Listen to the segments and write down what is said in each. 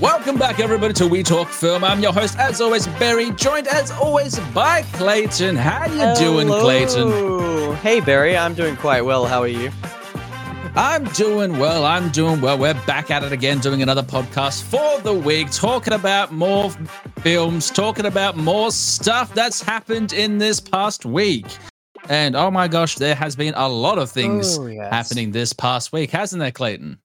Welcome back, everybody, to We Talk Film. I'm your host, as always, Barry, joined as always by Clayton. How you doing, Clayton? Hello. Hey, Barry. I'm doing quite well. How are you? I'm doing well. I'm doing well. We're back at it again, doing another podcast for the week, talking about more films, talking about more stuff that's happened in this past week. And oh my gosh, there has been a lot of things Oh, yes. happening this past week, hasn't there, Clayton?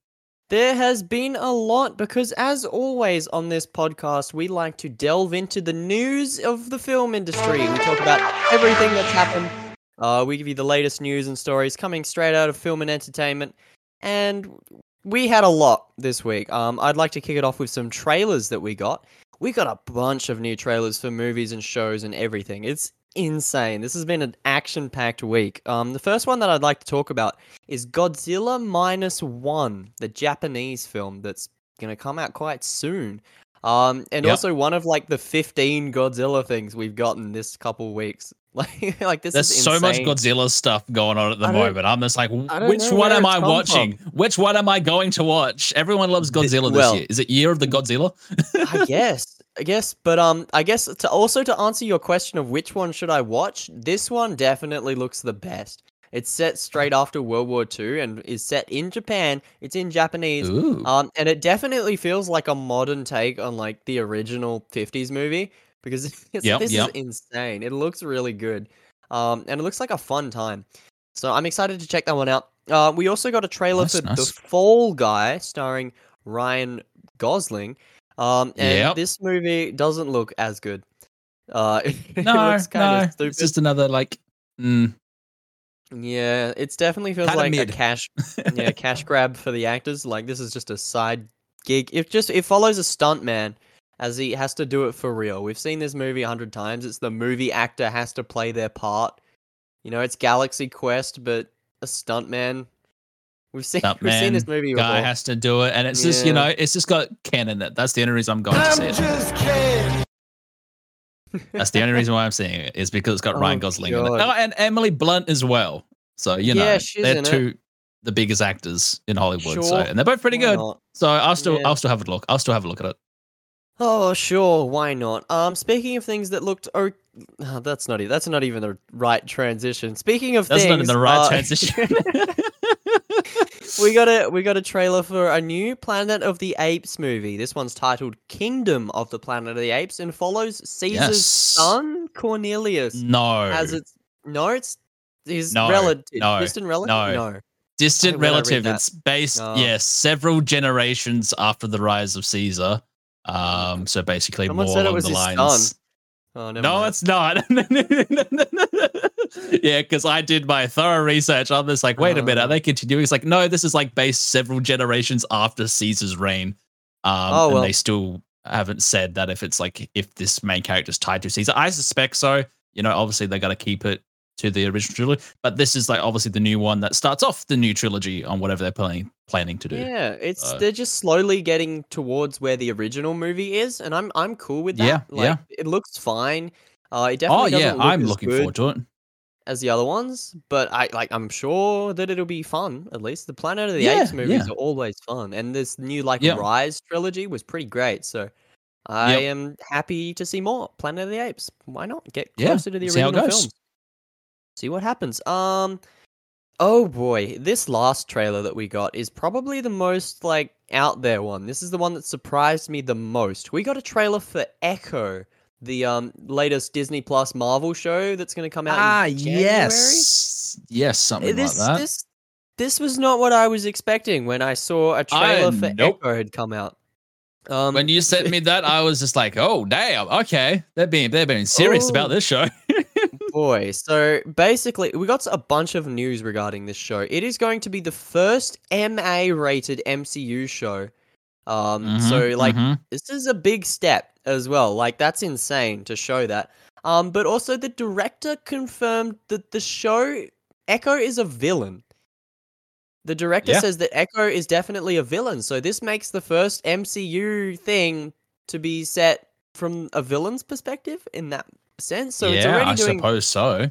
There has been a lot because, as always on this podcast, we like to delve into the news of the film industry. We talk about everything that's happened. Uh, we give you the latest news and stories coming straight out of film and entertainment. And we had a lot this week. Um, I'd like to kick it off with some trailers that we got. We got a bunch of new trailers for movies and shows and everything. It's insane. This has been an action-packed week. Um, the first one that I'd like to talk about is Godzilla Minus One, the Japanese film that's gonna come out quite soon. Um, and Yep. also one of like the fifteen Godzilla things we've gotten this couple weeks. Like, like this There's is so much. Godzilla stuff going on at the moment. I'm just like, which one am I come watching? Which one am I going to watch? Everyone loves Th- Godzilla this well- year. Is it Year of the Godzilla? I guess. I guess, but um, I guess to also to answer your question of which one should I watch, this one definitely looks the best. It's set straight after World War II and is set in Japan. It's in Japanese. Ooh. Um, and it definitely feels like a modern take on like the original '50s movie because Yep, this yep. is insane. It looks really good, um, and it looks like a fun time. So I'm excited to check that one out. Uh, we also got a trailer Nice, for The. Fall Guy, starring Ryan Gosling. Um, and Yep. this movie doesn't look as good. Uh, it no, kind no. of. It's just another like. Mm, Yeah, it's definitely feels Kinda like mid. a cash, yeah, cash grab for the actors. Like this is just a side gig. It just it follows a stunt man as he has to do it for real. We've seen this movie a hundred times. It's the movie actor has to play their part. You know, it's Galaxy Quest, but a stunt man. We've seen Stunt we've seen this man, movie guy has to do it, and it's just you know, it's just got Ken in it. That's the only reason I'm going to see it. That's the only reason why I'm seeing it is because it's got Oh, Ryan Gosling in it. Oh, and Emily Blunt as well. So you know, Yeah, they're in it. two the biggest actors in Hollywood. So Sure, and they're both pretty Why good. not? So I'll still Yeah. I'll still have a look. I'll still have a look at it. Oh, sure, why not? Um, speaking of things that looked oh, that's not that's not even the right transition. Speaking of That's things, not in the right uh, transition. we got a we got a trailer for a new Planet of the Apes movie. This one's titled Kingdom of the Planet of the Apes and follows Caesar's Yes. son Cornelius no. as its no, it's his No, relative, no, distant relative. no. no. distant relative. It's based, Oh. yes, several generations after the rise of Caesar. Um, so basically Someone more along the lines. son. Oh, No, mind. it's not. yeah, because I did my thorough research on this. Like, wait a minute, are Oh. they continuing? It's like, no, this is like based several generations after Caesar's reign. Um, Oh, and well. they still haven't said that if it's like if this main character is tied to Caesar. I suspect so. You know, obviously they got to keep it to the original trilogy, but this is like obviously the new one that starts off the new trilogy on whatever they're planning planning to do. Yeah, it's So- they're just slowly getting towards where the original movie is, and I'm I'm cool with that. Yeah, like, yeah. It looks fine. Uh, it Oh definitely yeah, look I'm looking forward to it. as the other ones, but I like I'm sure that it'll be fun. At least the Planet of the Yeah, Apes movies yeah. are always fun, and this new like Yeah. Rise trilogy was pretty great. So I Yep. am happy to see more Planet of the Apes. Why not get Yeah, closer to the original goes. See what happens. Um, oh boy, this last trailer that we got is probably the most like out there one. This is the one that surprised me the most. We got a trailer for Echo, the um latest Disney Plus Marvel show that's going to come out. Ah, yes, yes, something this like that. this this was not what I was expecting when I saw a trailer for nope. Echo had come out. Um, when you sent me that, I was just like, "Oh, damn! Okay, they're being they're being serious about Oh. this show." boy, so basically, we got a bunch of news regarding this show. It is going to be the first MA-rated MCU show. Um, so Mhm, like mhm. this is a big step as well. Like that's insane to show that. Um, but also the director confirmed that the show Echo is a villain. The director Yeah. says that Echo is definitely a villain. So this makes the first MCU thing to be set from a villain's perspective in that sense. So it's yeah, already I doing suppose so.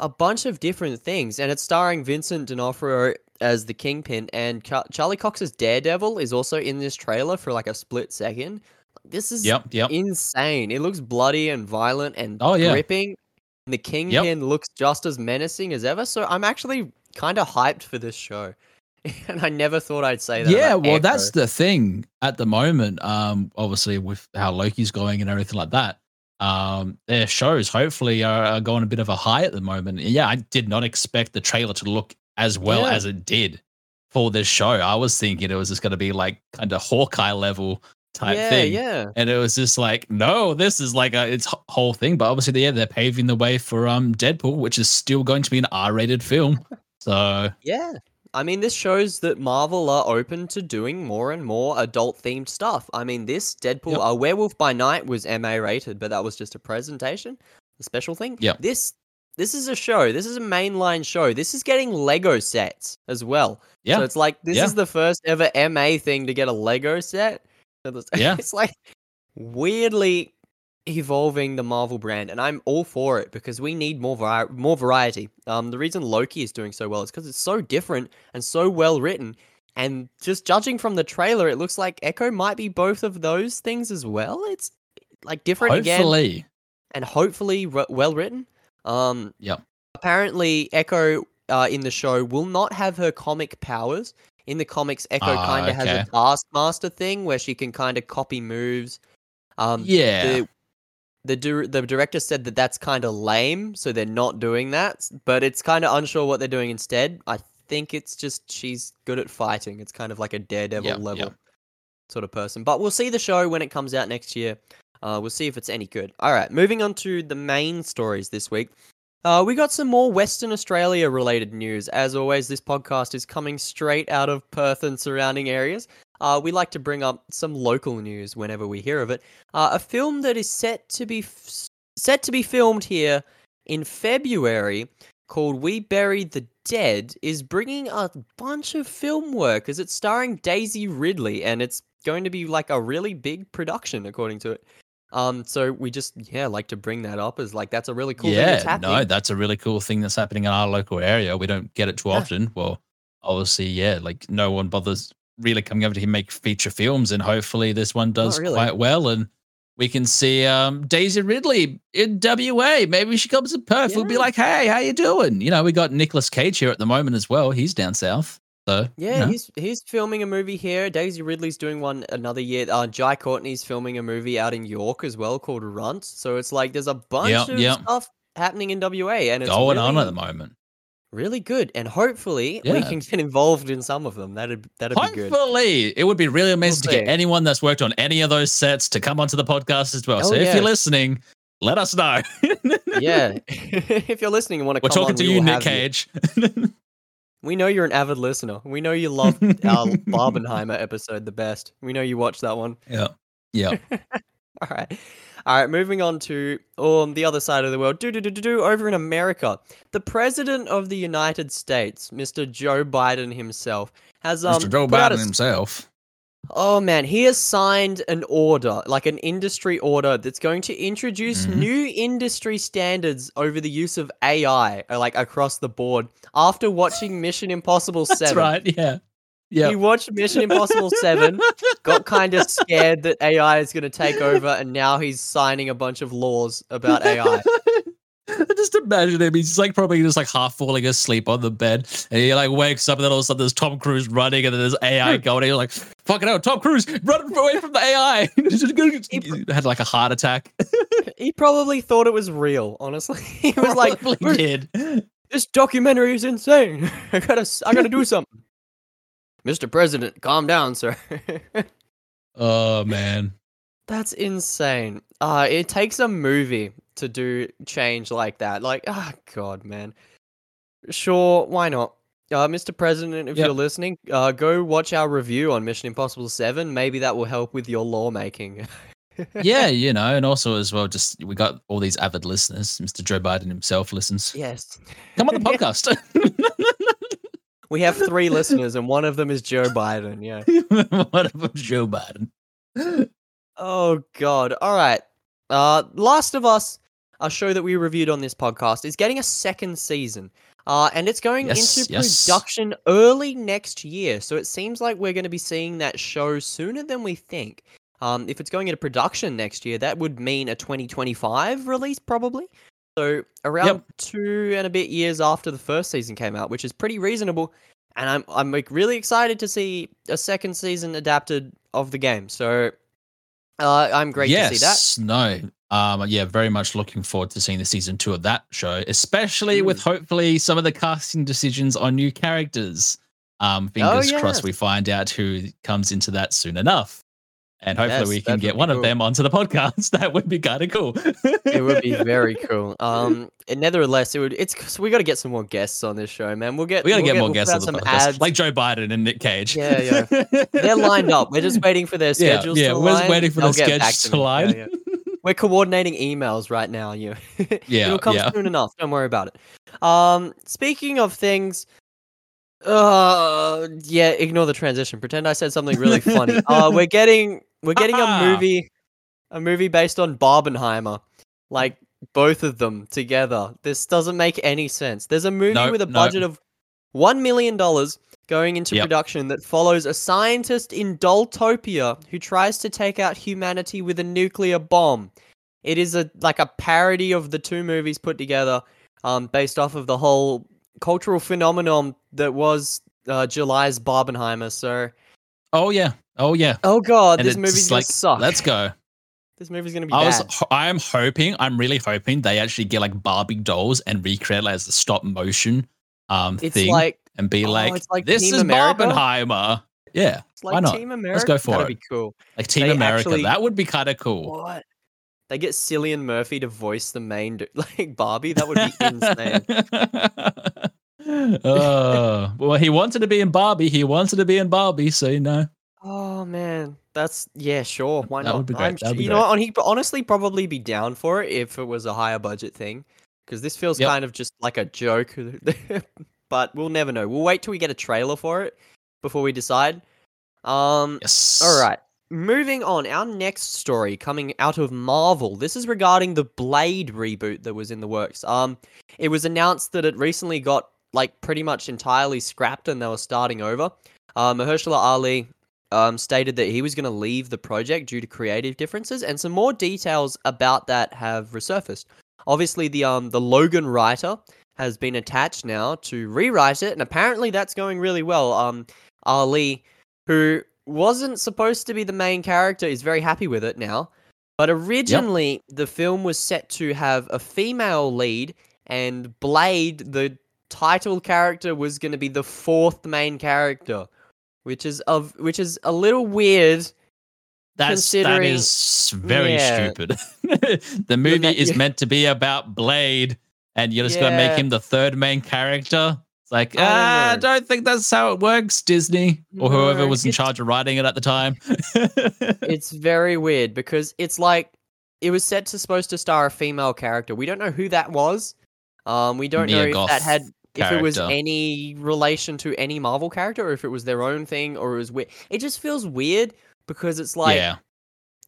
a bunch of different things, and it's starring Vincent D'Onofrio as the Kingpin, and Char- Charlie Cox's Daredevil is also in this trailer for like a split second. This is Yep, yep. insane. It looks bloody and violent and Oh, yeah. gripping. And the Kingpin looks just as menacing as ever. So I'm actually kind of hyped for this show. and I never thought I'd say that. yeah well Echo. that's the thing at the moment um obviously with how loki's going and everything like that um their shows hopefully are, are going a bit of a high at the moment. Yeah i did not expect the trailer to look as well Yeah. as it did for this show. I was thinking it was just going to be like kind of hawkeye level type yeah, thing. Yeah, and it was just like no this is like a its whole thing. But obviously yeah they're paving the way for um deadpool which is still going to be an r-rated film. So yeah. I mean, this shows that Marvel are open to doing more and more adult themed stuff. I mean, this Deadpool, Yep. uh, Werewolf by Night was MA rated, but that was just a presentation, a special thing. Yeah. This this is a show. This is a mainline show. This is getting Lego sets as well. yeah So it's like this Yeah. is the first ever MA thing to get a Lego set. So it's- Yeah. It's like weirdly evolving the Marvel brand, and I'm all for it because we need more vari- more variety. Um, the reason Loki is doing so well is because it's so different and so well written. And just judging from the trailer, it looks like Echo might be both of those things as well. It's like different again and hopefully r- well written. Um, Yep. Apparently, Echo uh, in the show will not have her comic powers. In the comics, Echo Ah, kind of has okay. a Taskmaster thing where she can kind of copy moves. Um, yeah the the dir- the director said that that's kind of lame, so they're not doing that. But it's kind of unsure what they're doing instead. I think it's just she's good at fighting. It's kind of like a Daredevil Yep, level yep. sort of person. But we'll see the show when it comes out next year. Uh, we'll see if it's any good. All right, moving on to the main stories this week. Uh, we got some more Western Australia related news. As always, this podcast is coming straight out of Perth and surrounding areas. Uh, we like to bring up some local news whenever we hear of it. Uh, a film that is set to be f- set to be filmed here in February, called "We Buried the Dead," is bringing a bunch of film workers. it's starring Daisy Ridley, and it's going to be like a really big production, according to it. Um, so we just yeah like to bring that up as like that's a really cool thing that's yeah, happening. no, that's a really cool thing that's happening in our local area. We don't get it too Yeah. often. Well, obviously, yeah, like no one bothers really coming over to here make feature films, and hopefully this one does really. quite well, and we can see um, Daisy Ridley in WA. Maybe she comes to Perth. We'll be like, hey, how you doing? You know, we got Nicolas Cage here at the moment as well. He's down south, so you Yeah, know. he's he's filming a movie here. Daisy Ridley's doing one another year. Uh, Jai Courtney's filming a movie out in York as well called Runt. So it's like there's a bunch Yep, of yep. stuff happening in WA, and it's going really, on at the moment. Really good. And hopefully we can get involved in some of them. That'd that'd be good. Hopefully, it would be really amazing to get anyone that's worked on any of those sets to come onto the podcast as well. Oh, so if you're listening, let us know. yeah, if you're listening and want to We're talking on, to we you, Nick have you. Cage. We know you're an avid listener. We know you love our Barbenheimer episode the best. We know you watched that one. yeah, yeah. All right. All right, moving on to um, the other side of the world. Do, do, do, do, do, over in America. The President of the United States, Mr. Joe Biden himself, has um, Mr. Joe Biden a himself. Oh man, he has signed an order, like an industry order, that's going to introduce Mhm. new industry standards over the use of AI, like across the board. After watching Mission Impossible That's right. Yeah, yeah. he watched Mission Impossible 7, got kind of scared that AI is going to take over, and now he's signing a bunch of laws about AI. just imagine him. He's like probably just like half falling asleep on the bed, and he like wakes up, and then all of a sudden there's Tom Cruise running, and then there's AI going. And you're like, "Fucking hell, Tom Cruise, run away from the AI!" he had like a heart attack. he probably thought it was real, honestly. He was like, Probably "Where's- did. this documentary is insane. I gotta, I gotta do something. Mr. President, calm down, sir. Oh man. That's insane. Uh, it takes a movie to do change like that. Like, ah, God, man. Sure, why not? Uh, Mr. President, if Yep. you're listening, uh, go watch our review on Mission Impossible 7. Maybe that will help with your lawmaking. yeah, you know, and also as well, just we got all these avid listeners. Mr. Joe Biden himself listens. yes. Come on the podcast. We have three listeners, and one of them is Joe Biden. Yeah. what about Joe Biden? Oh God! All right. Uh, Last of Us, a show that we reviewed on this podcast, is getting a second season. Uh, and it's going Yes, into yes. production early next year. So it seems like we're going to be seeing that show sooner than we think. Um, if it's going into production next year, that would mean a 2025 release, probably. So around Yep. two and a bit years after the first season came out, which is pretty reasonable. And I'm I'm like really excited to see a second season adapted of the game. So uh, I'm great yes, to see that. no. Um, yeah, very much looking forward to seeing the season two of that show, especially Mm. with hopefully some of the casting decisions on new characters. Um, fingers yes. crossed we find out who comes into that soon enough. And hopefully Yes, we can get one cool. of them onto the podcast. That would be kind of cool. It would be very cool. Um, and nevertheless, it would. It's so we got to get some more guests on this show, man. We'll get. we gotta we'll get more we'll guests on the some podcast, ads. like Joe Biden and Nick Cage. Yeah, yeah. They're lined up. We're just waiting for their schedules. yeah, to we're just waiting for the get schedules to to me. Yeah, yeah. We're coordinating emails right now. You. Yeah, It'll come yeah. soon enough. Don't worry about it. Um, speaking of things. Uh, yeah. Ignore the transition. Pretend I said something really funny. Uh, we're getting we're getting a movie, a movie based on Barbenheimer, like both of them together. This doesn't make any sense. There's a movie with a budget of one million dollars going into Yep. production that follows a scientist in Doltopia who tries to take out humanity with a nuclear bomb. It is a like a parody of the two movies put together, um, based off of the whole cultural phenomenon that was uh, July's Barbenheimer. So, Oh yeah. Oh yeah. oh god, And this movie's gonna like, suck. let's go. This movie's gonna be I was, bad. ho- I am hoping, I'm really hoping they actually get like Barbie dolls and recreate it as a stop motion um It's thing like and be oh, like, it's like this Team is America? Barbenheimer. Yeah, it's like why not? Team America. go for That'd it. be cool. like Team They America. actually- that would be kind of cool. What? They get Cillian Murphy to voice the main d- like Barbie. That would be insane. oh, well, he wanted to be in Barbie. He wanted to be in Barbie, so you know. Oh man, that's yeah, sure. Why That not? would be great, I'm that would sh- be you know what? He'd honestly probably be down for it if it was a higher budget thing, because this feels Yep. kind of just like a joke. but we'll never know. We'll wait till we get a trailer for it before we decide. Um, Yes. all right. Moving on, our next story coming out of Marvel. This is regarding the Blade reboot that was in the works. Um, it was announced that it recently got like pretty much entirely scrapped and they were starting over. Um, Mahershala Ali um, stated that he was going to leave the project due to creative differences, and some more details about that have resurfaced. Obviously, the um the Logan writer has been attached now to rewrite it, and apparently that's going really well. Um, Ali, who wasn't supposed to be the main character, is very happy with it now. But originally, the film was set to have a female lead, and Blade, the title character, was going to be the fourth main character, which is of which is a little weird. That's that is very Yeah. stupid. the movie is yeah. meant to be about Blade, and you're just gonna make him the third main character. It's like, I don't ah, I don't think that's how it works, Disney, or whoever was in charge of writing it at the time. it's very weird because it's like it was set to supposed to star a female character. We don't know who that was. Um, we don't know Mia if Goth that had if it was any relation to any Marvel character, or if it was their own thing, or it was weird. It just feels weird because it's like yeah,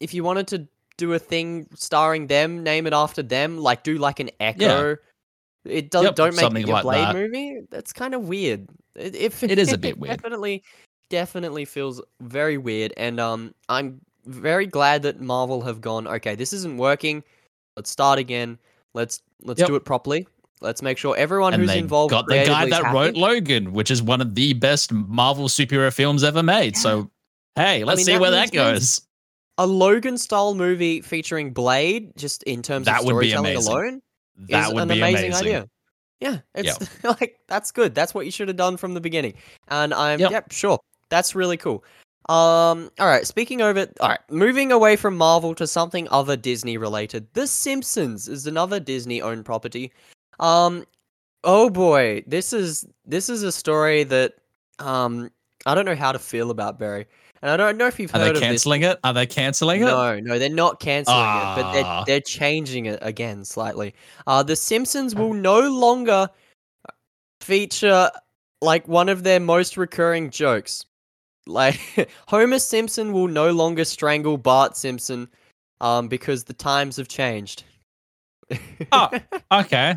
if you wanted to do a thing starring them, name it after them, like do like an Echo. It does Yep, don't make it a like Blade that. movie. That's kind of weird. It, it, It is a bit weird. Definitely, definitely feels very weird. And um, I'm very glad that Marvel have gone. Okay, this isn't working. Let's start again. Let's let's Yep. do it properly. Let's make sure everyone and who's involved. got the guy that happy. wrote Logan, which is one of the best Marvel superhero films ever made. So, hey, let's mean, see that where that goes. a Logan style movie featuring Blade, just in terms That of would be storytelling alone. That is would an be amazing, amazing. idea. Yeah, it's like that's good. That's what you should have done from the beginning. And I'm Yep. yep, sure. That's really cool. Um all right, speaking of it, all right, moving away from Marvel to something other Disney related. The Simpsons is another Disney owned property. Um oh boy, this is this is a story that um I don't know how to feel about Barry. And I don't know if you've Are heard they of this. canceling it? Are they canceling it? No, no, they're not canceling it, but Ah. they're they're changing it again slightly. Uh, the Simpsons will no longer feature like one of their most recurring jokes. Like Homer Simpson will no longer strangle Bart Simpson, um, because the times have changed. Oh, Okay.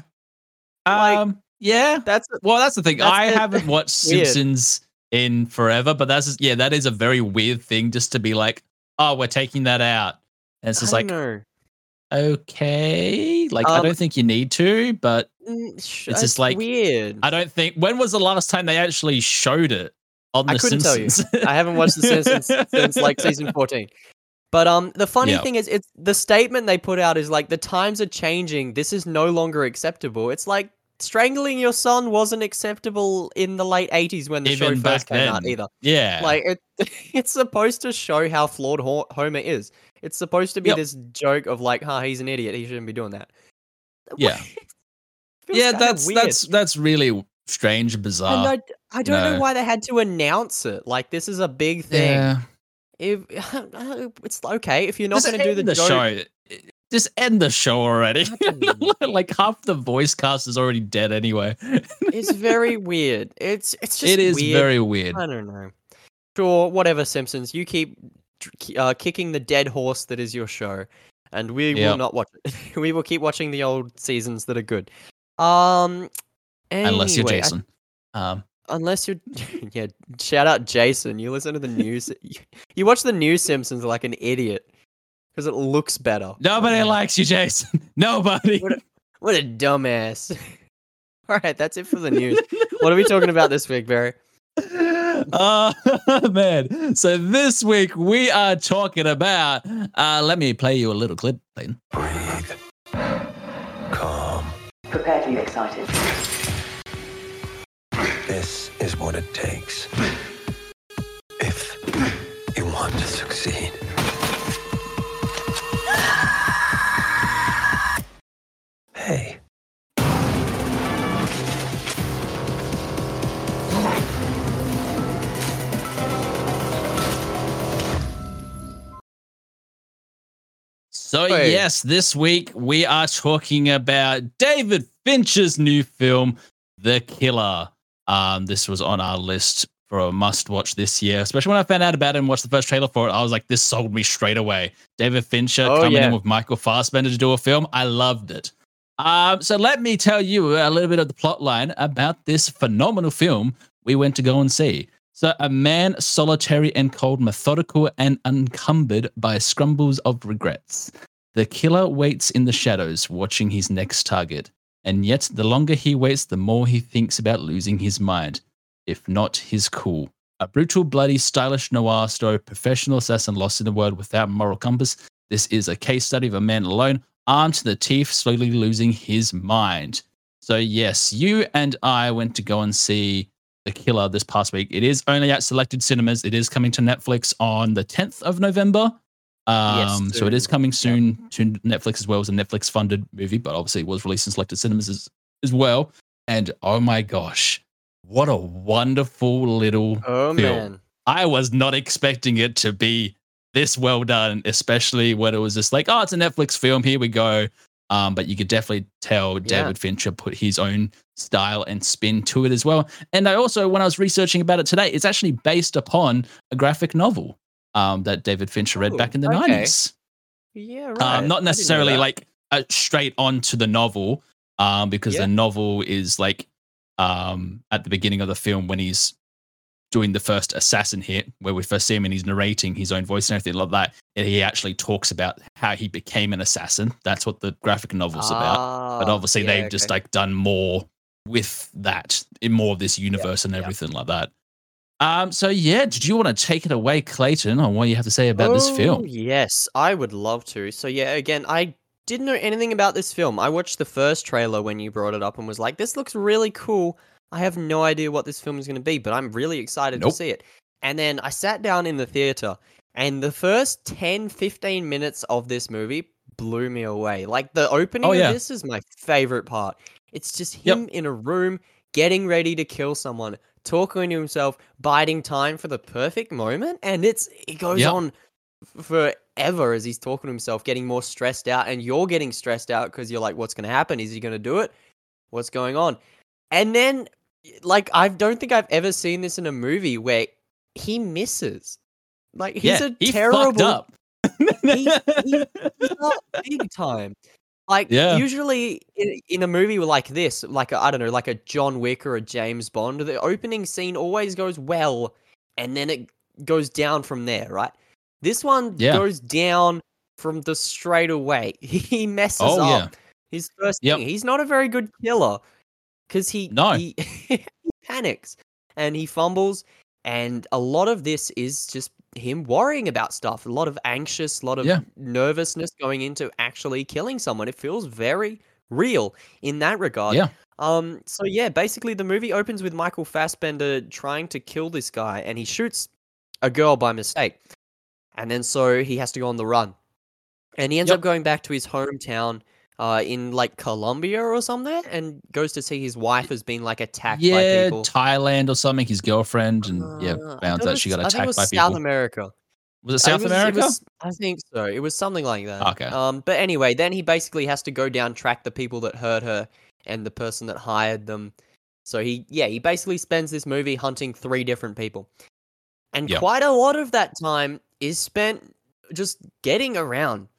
Like- Um, Yeah. That's Well, that's the thing. That's I the- haven't watched. Simpsons in forever, but that's just, yeah, that is a very weird thing just to be like, oh, we're taking that out. And it's just I like, know. okay, like I Um, don't think you need to, but it's just like- weird. I don't think. When was the last time they actually showed it on the I couldn't tell you. Simpsons? I haven't watched The Simpsons since like season 14. But um, the funny Yeah. thing is, it's the statement they put out is like the times are changing. This is no longer acceptable. It's like strangling your son wasn't acceptable in the late 80s when the Even show first came out either. yeah, Like it, it's supposed to show how flawed Ho- Homer is. It's supposed to be Yep. this joke of like, "Huh, he's an idiot. He shouldn't be doing that." Yeah. Yeah, that's weird. that's that's really strange, bizarre. And I, I don't know no. why they had to announce it. Like this is a big thing. Yeah. If, it's okay if you're not going to do the, the joke. show. Just end the show already. Like half the voice cast is already dead anyway. It's very weird. It's it's just it is weird. very weird. I don't know. Sure, whatever, Simpsons. You keep uh, kicking the dead horse that is your show, and we will not watch it. we will keep watching the old seasons that are good. Um, Unless you're anyway, I- Jason. Um, unless you're, yeah. Shout out Jason. You listen to the news. you, you watch the new Simpsons like an idiot because it looks better. nobody likes you, Jason. Nobody. What What a dumbass. All right, that's it for the news. what are we talking about this week, Barry? Oh man! So this week we are talking about. Uh, let me play you a little clip. Clayton. Breathe. Calm. Prepare to be excited. This is what it takes. If you want to succeed. Hey. So Hey. yes, this week we are talking about David Fincher's new film, The Killer. Um, this was on our list for a must-watch this year, especially when I found out about it and watched the first trailer for it. I was like, this sold me straight away. David Fincher Oh, coming yeah. in with Michael Fassbender to do a film. I loved it. Um, so let me tell you a little bit of the plot line about this phenomenal film we went to go and see. So, a man solitary and cold, methodical and unencumbered by scrumbles of regrets. The killer waits in the shadows, watching his next target. And yet, the longer he waits, the more he thinks about losing his mind, if not his cool. A brutal, bloody, stylish noir story, professional assassin lost in a world without moral compass. This is a case study of a man alone, armed to the teeth, slowly losing his mind. So, yes, you and I went to go and see The Killer this past week. It is only at selected cinemas. It is coming to Netflix on the 10th of November. Yes, Um, so it is coming soon to Netflix as well as a Netflix funded movie, but obviously it was released in selected cinemas as, as well. And oh my gosh, what a wonderful little Oh film. man. I was not expecting it to be this well done, especially when it was just like, oh, it's a Netflix film. Here we go. Um, but you could definitely tell David Fincher put his own style and spin to it as well. And I also, when I was researching about it today, it's actually based upon a graphic novel um, that David Fincher read Oh, back in the okay. 90s. Yeah, right. Um, didn't necessarily like uh, straight onto the novel, um, because Yeah. the novel is like um, at the beginning of the film when he's doing the first assassin hit, where we first see him and he's narrating his own voice and everything like that. And he actually talks about how he became an assassin. That's what the graphic novel's about. But Ah, obviously, yeah, they've just like done more with that in more of this universe and yeah. everything like that. Um, so yeah, did you want to take it away, Clayton, on what you have to say about this Oh, film? Yes, I would love to. So yeah, again, I didn't know anything about this film. I watched the first trailer when you brought it up and was like, "This looks really cool." I have no idea what this film is going to be, but I'm really excited Nope. to see it. And then I sat down in the theater, and the first 10, 15 minutes of this movie blew me away. Like the opening Oh, yeah. of this is my favorite part. It's just Yep. him in a room getting ready to kill someone, talking to himself, biding time for the perfect moment, and it's it goes Yep. on forever as he's talking to himself, getting more stressed out, and you're getting stressed out because you're like, "What's going to happen? Is he going to do it? What's going on?" And then, like, I don't think I've ever seen this in a movie where he misses. Like, he's yeah, a he terrible fucked up. he- he- He's not big time. Like Yeah. usually in, in a movie like this, like I I don't know, like a John Wick or a James Bond, the opening scene always goes well, and then it goes down from there, right? This one Yeah. goes down from the straight away. He messes Oh, yeah. up his first Yep. thing. He's not a very good killer because he No. he, he panics and he fumbles, and a lot of this is just him worrying about stuff. A lot of anxious, a lot of Yeah. nervousness going into actually killing someone. It feels very real in that regard. Yeah. Um. So yeah, basically the movie opens with Michael Fassbender trying to kill this guy, and he shoots a girl by mistake, and then so he has to go on the run, and he ends Yep. up going back to his hometown. Uh, in like Colombia or something, and goes to see his wife has been like attacked by Yeah, people. Thailand or something. His girlfriend, and yeah, Uh, I found out she got I think it attacked was by South people. America. Was it South it was- America? It was, I think so. It was something like that. Okay. Um, but anyway, then he basically has to go down track the people that hurt her and the person that hired them. So he, yeah, he basically spends this movie hunting three different people, and Yeah. quite a lot of that time is spent just getting around,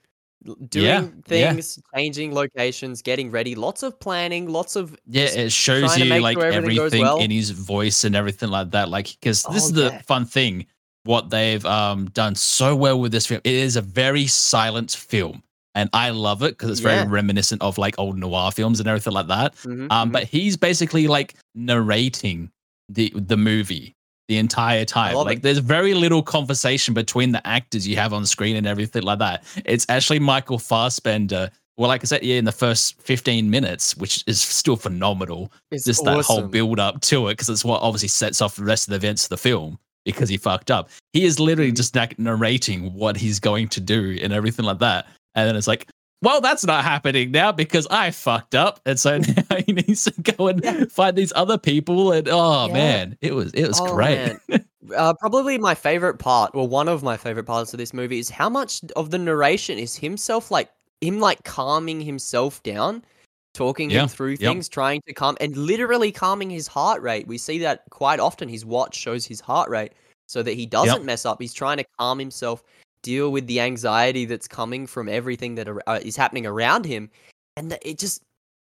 doing Yeah, yeah. things, changing locations, getting ready. Lots of planning. Lots of Yeah, it shows you like sure everything everything well. in his voice and everything like that. Like, because this Oh, is the yeah. fun thing. What they've um done so well with this film. It is a very silent film, and I love it because it's Yeah. very reminiscent of like old noir films and everything like that. Mhm, Um, mhm. but he's basically like narrating the the movie the entire time. Like it. there's very little conversation between the actors you have on screen and everything like that. It's actually Michael Fassbender. Well, like I said, yeah, in the first 15 minutes, which is still phenomenal. it's just that whole build up to it, because it's what obviously sets off the rest of the events of the film because he fucked up. He is literally Mhm. just like narrating what he's going to do and everything like that. And then it's like, well, that's not happening now because I fucked up. And so now he needs to go and Yeah. find these other people. And oh Yeah. man, it was it was Oh, great. Uh, probably my favorite part, or one of my favorite parts of this movie, is how much of the narration is himself, like him, like calming himself down, talking Yeah, him through yep. things, trying to calm, and literally calming his heart rate. We see that quite often. His watch shows his heart rate so that he doesn't mess up. He's trying to calm himself, deal with the anxiety that's coming from everything that uh, is happening around him, and it just.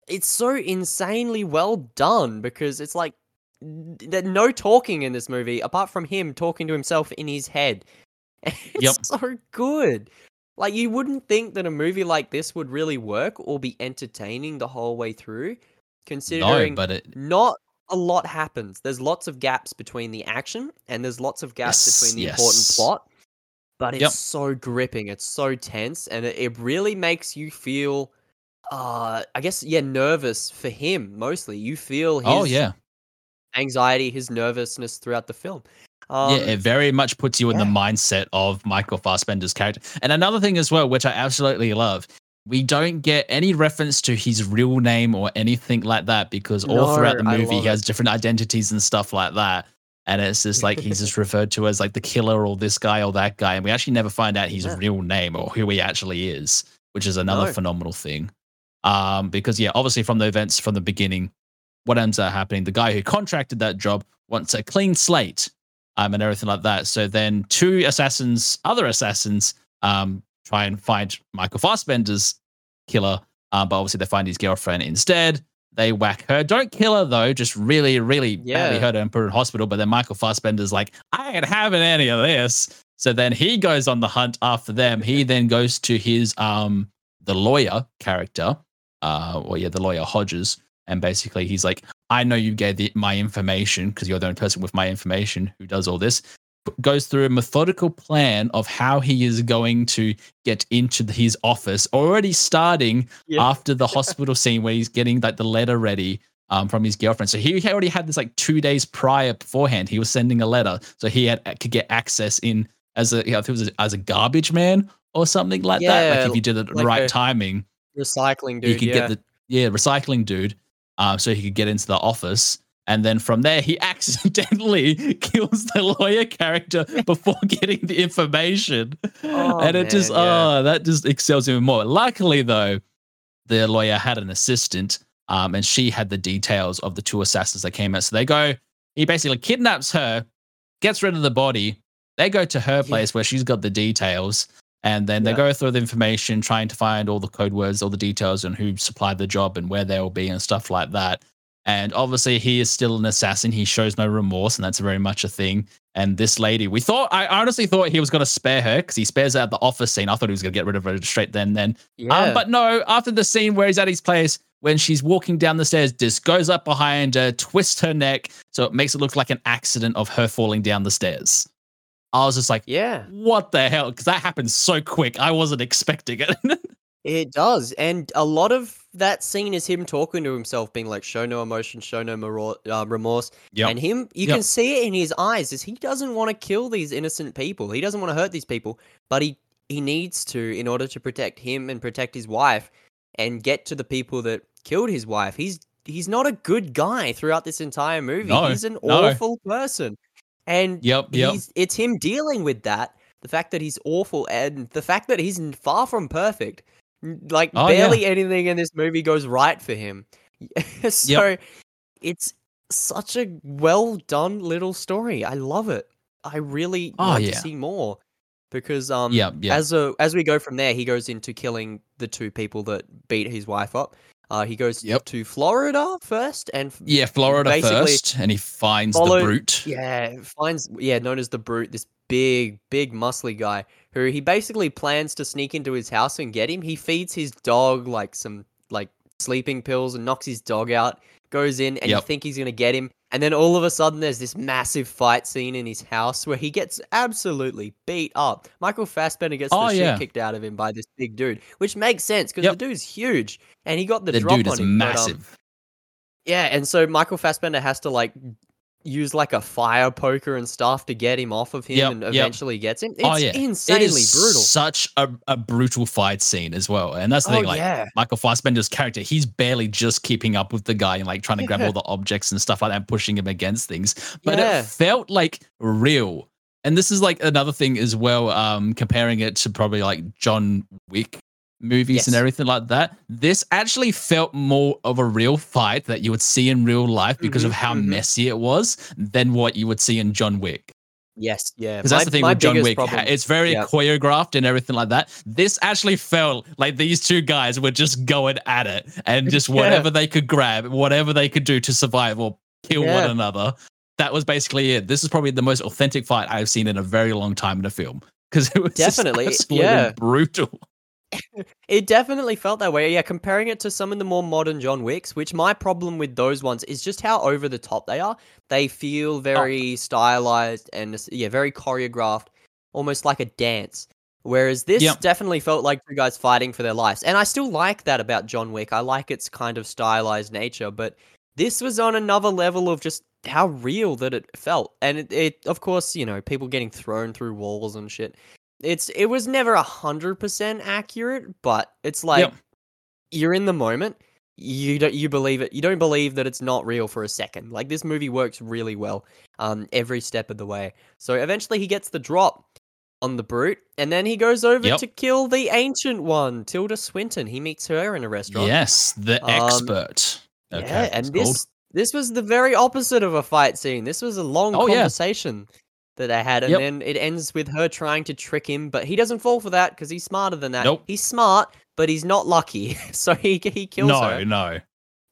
It's so insanely well done because it's like there's no talking in this movie apart from him talking to himself in his head. It's Yep. so good. Like you wouldn't think that a movie like this would really work or be entertaining the whole way through, no, considering but it not a lot happens. There's lots of gaps between the action and there's lots of gaps Yes, between the important plot. But it's Yep. so gripping, it's so tense, and it, it really makes you feel uh I guess yeah, nervous for him mostly. You feel his oh yeah. anxiety, his nervousness throughout the film. Um, yeah, it very much puts you in the mindset of Michael Fassbender's character. And another thing as well, which I absolutely love, we don't get any reference to his real name or anything like that because all No, throughout the movie he has different identities and stuff like that. And it's just like he's just referred to as like the killer or this guy or that guy. And we actually never find out his Yeah. real name or who he actually is, which is another No. phenomenal thing. Um, because yeah, obviously from the events from the beginning, what ends up happening, the guy who contracted that job wants a clean slate um, and everything like that. So then two assassins, other assassins, um, try and find Michael Fassbender's killer, uh, but obviously they find his girlfriend instead. They whack her. Don't kill her though. Just really, really badly hurt her and put her in hospital. But then Michael Fassbender's like, I ain't having any of this. So then he goes on the hunt after them. He then goes to his um the lawyer character, uh, or yeah, the lawyer Hodges, and basically he's like, I know you gave the, my information because you're the only person with my information who does all this. Goes through a methodical plan of how he is going to get into his office, already starting Yeah. after the hospital scene where he's getting like the letter ready um, from his girlfriend. So he already had this like two days prior beforehand. He was sending a letter, so he had could get access in as a I think it was as a garbage man or something like that. Yeah, Like if you did it at the like right timing, recycling dude. he could yeah. get the yeah recycling dude, um, so he could get into the office. And then from there, he accidentally kills the lawyer character before getting the information. Oh, and it just, man, yeah. oh, that just excels even more. Luckily, though, the lawyer had an assistant, um, and she had the details of the two assassins that came out. So they go, he basically kidnaps her, gets rid of the body. They go to her Yeah. place where she's got the details. And then they go through the information, trying to find all the code words, all the details, and who supplied the job and where they'll be and stuff like that. And obviously, he is still an assassin. He shows no remorse, and that's very much a thing. And this lady, we thought, I honestly thought he was going to spare her because he spares her at the office scene. I thought he was going to get rid of her straight then. Then, Yeah. um, but no, after the scene where he's at his place, when she's walking down the stairs, just goes up behind her, twists her neck, so it makes it look like an accident of her falling down the stairs. I was just like, yeah. what the hell? Because that happened so quick. I wasn't expecting it. It does, and a lot of that scene is him talking to himself, being like, "Show no emotion, show no uh, remorse," Yep. and him, you Yep. can see it in his eyes, is he doesn't want to kill these innocent people. He doesn't want to hurt these people, but he he needs to in order to protect him and protect his wife, and get to the people that killed his wife. He's he's not a good guy throughout this entire movie. No, he's an no. awful person, and Yep, yep. he's it's him dealing with that. The fact that he's awful and the fact that he's far from perfect. Like Oh, yeah. barely anything in this movie goes right for him. so it's such a well done little story. I love it. I really Oh, want yeah. to see more because um Yep, yep. as a as we go from there, he goes into killing the two people that beat his wife up. Uh, he goes Yep. to Florida first and yeah, Florida first, and he finds followed- the brute. yeah, finds yeah, known as the brute, this big, big muscly guy who he basically plans to sneak into his house and get him. He feeds his dog like some like sleeping pills and knocks his dog out, goes in and Yep. you think he's gonna get him, and then all of a sudden there's this massive fight scene in his house where he gets absolutely beat up. Michael Fassbender gets Oh, the yeah. shit kicked out of him by this big dude, which makes sense because Yep. the dude's huge and he got the, The drop dude on is him. but, um, massive. yeah, and so Michael Fassbender has to like use like a fire poker and stuff to get him off of him Yep, and yep. eventually gets him. It's oh yeah, insanely it is brutal. Such a, a brutal fight scene as well, and that's the oh thing. Like yeah. Michael Fassbender's character, he's barely just keeping up with the guy and like trying to grab all the objects and stuff like that, and pushing him against things. But Yeah. it felt like real. And this is like another thing as well, um, comparing it to probably like John Wick movies and everything like that. This actually felt more of a real fight that you would see in real life because of Mhm, how mhm. messy it was than what you would see in John Wick. Yes, yeah. Because that's the thing with John Wick. problem- It's very Yeah. choreographed and everything like that. This actually felt like these two guys were just going at it and just Yeah. whatever they could grab, whatever they could do to survive or kill one another. That was basically it. This is probably the most authentic fight I've seen in a very long time in a film because it was just Definitely, absolutely yeah. brutal. It definitely felt that way. Yeah, comparing it to some of the more modern John Wicks, which my problem with those ones is just how over the top they are. They feel oh. very stylized and yeah, very choreographed, almost like a dance. Whereas this Yep. definitely felt like two guys fighting for their lives. And I still like that about John Wick. I like its kind of stylized nature, but this was on another level of just how real that it felt. And it, it of course, you know, people getting thrown through walls and shit. It's it was never a hundred percent accurate, but it's like Yep. you're in the moment. You don't you believe it. You don't believe that it's not real for a second. Like this movie works really well, um, every step of the way. So eventually he gets the drop on the brute, and then he goes over Yep. to kill the ancient one, Tilda Swinton. He meets her in a restaurant. Yes, the Um, expert. Okay, Yeah, and called. this this was the very opposite of a fight scene. This was a long Oh, yeah. That they had, and Yep. then it ends with her trying to trick him, but he doesn't fall for that because he's smarter than that. Nope. He's smart, but he's not lucky, so he he kills no, her. no.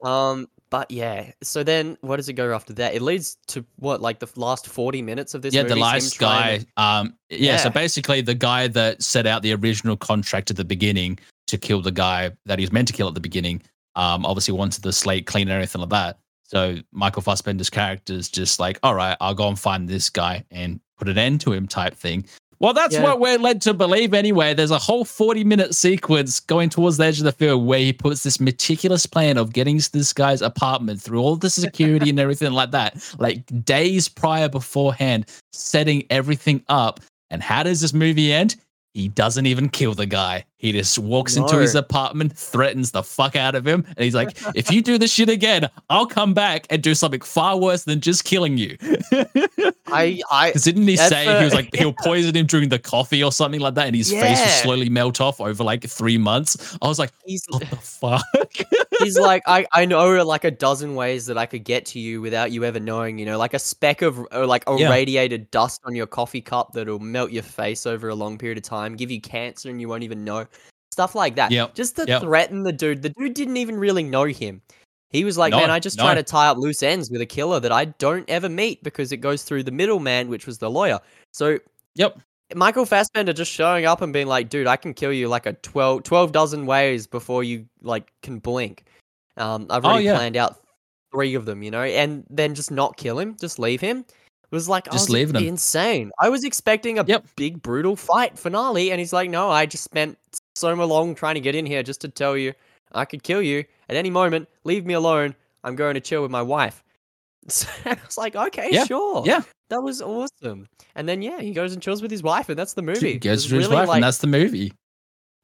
no. Um, but yeah. So then, what does it go after that? It leads to what, like the last forty minutes of this yeah, movie. the last guy. to- Um, yeah, So basically, the guy that set out the original contract at the beginning to kill the guy that he was meant to kill at the beginning, um, obviously wanted the slate clean and everything like that. So Michael Fassbender's character is just like, all right, I'll go and find this guy and put an end to him, type thing. Well, that's Yeah. what we're led to believe anyway. There's a whole 40 minute sequence going towards the edge of the field where he puts this meticulous plan of getting to this guy's apartment through all the security and everything like that, like days prior beforehand, setting everything up. And how does this movie end? He doesn't even kill the guy. He just walks into his apartment, threatens the fuck out of him, and he's like, "If you do this shit again, I'll come back and do something far worse than just killing you." I I didn't he say the- he was like he'll poison him during the coffee or something like that, and his face will slowly melt off over like three months? I was like, he's what the fuck? he's like I I know like a dozen ways that I could get to you without you ever knowing. You know, like a speck of or like Yeah. irradiated dust on your coffee cup that'll melt your face over a long period of time, give you cancer, and you won't even know. Stuff like that. Yep, Just to yep. threaten the dude. The dude didn't even really know him. He was like, No, man, I just try to tie up loose ends with a killer that I don't ever meet because it goes through the middleman, which was the lawyer. So yep. Michael Fassbender just showing up and being like, dude, I can kill you like a 12, 12 dozen ways before you like can blink. Um, I've Oh, already yeah. planned out three of them, you know, and then just not kill him, just leave him. It was like Just leaving him. insane. I was expecting a Yep. big brutal fight finale, and he's like, "No, I just spent so long trying to get in here just to tell you I could kill you at any moment. Leave me alone. I'm going to chill with my wife." So I was like, "Okay, Yeah, sure, yeah. that was awesome." And then yeah, he goes and chills with his wife, and that's the movie. He goes There's to his wife, like, and that's the movie.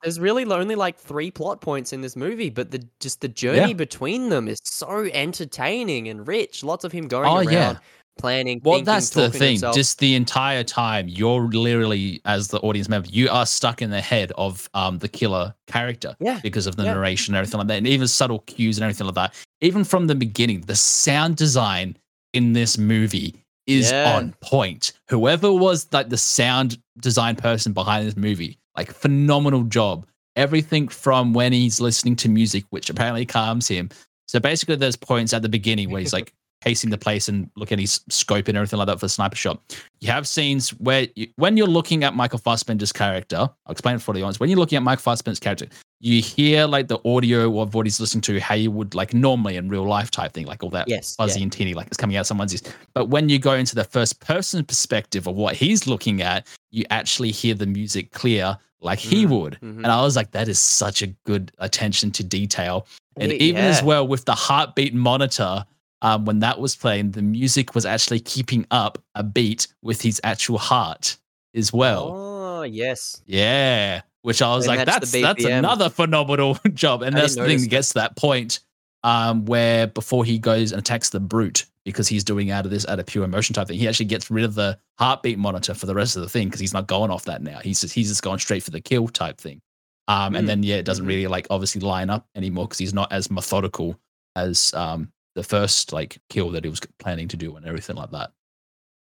there's really only like three plot points in this movie, but the just the journey between them is so entertaining and rich. Lots of him going Oh, around yeah. Planning. Well, thinking, that's the thing. Just the entire time, you're literally, as the audience member, you are stuck in the head of um the killer character. Yeah, Because of the yeah. narration and everything like that, and even subtle cues and everything like that. Even from the beginning, the sound design in this movie is Yeah. on point. Whoever was like the sound design person behind this movie, like phenomenal job. Everything from when he's listening to music, which apparently calms him. So basically, there's points at the beginning where he's like pacing the place and looking at his scope and everything like that for the sniper shot. You have scenes where you, when you're looking at Michael Fassbender's character, I'll explain it for the audience. When you're looking at Michael Fassbender's character, you hear like the audio of what he's listening to, how you would like normally in real life type thing, like all that yes, fuzzy yeah. and teeny, like it's coming out someone's ears. But when you go into the first person perspective of what he's looking at, you actually hear the music clear like he Mm, would. mhm. And I was like, that is such a good attention to detail. And even as well with the heartbeat monitor, um, when that was playing, the music was actually keeping up a beat with his actual heart as well. Oh yes, Yeah. Which I was like, matched that's that's another phenomenal job. And I that's the thing that gets to that point um, where before he goes and attacks the brute, because he's doing out of this out of pure emotion type thing, he actually gets rid of the heartbeat monitor for the rest of the thing because he's not going off that now. He's just he's just going straight for the kill type thing. Um, and Mm, then yeah, it doesn't mhm. really like obviously line up anymore because he's not as methodical as um the first like kill that he was planning to do and everything like that.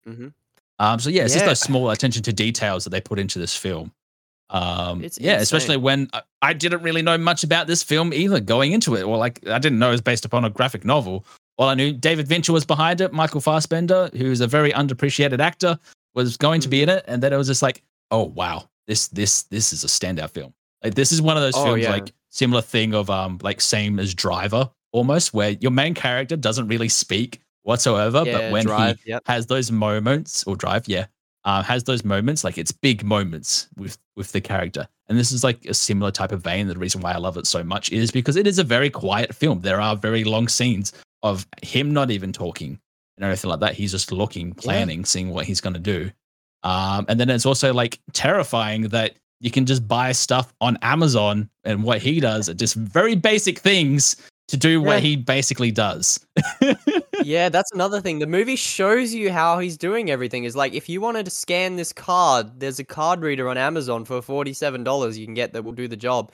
Mhm. Um, so yeah, it's just those small attention to details that they put into this film. Um, It's yeah, especially when I, I didn't really know much about this film either going into it, or like I didn't know it was based upon a graphic novel. All I knew David Fincher was behind it, Michael Fassbender, who's a very underappreciated actor, was going to Mm-hmm. be in it, and then it was just like, oh wow, this this this is a standout film. Like this is one of those Oh, films yeah. like similar thing of um like same as Driver almost, where your main character doesn't really speak whatsoever, yeah, but when drive, he yep. has those moments or drive yeah uh, has those moments like it's big moments with with the character. And this is like a similar type of vein the reason why i love it so much is because it is a very quiet film. There are very long scenes of him not even talking and everything like that. He's just looking planning seeing what he's going to do. Um, and then it's also like terrifying that you can just buy stuff on amazon and what he does are just very basic things to do Yeah. what he basically does yeah, that's another thing. The movie shows you how he's doing everything. Is like if you wanted to scan this card, there's a card reader on Amazon for forty-seven dollars you can get that will do the job.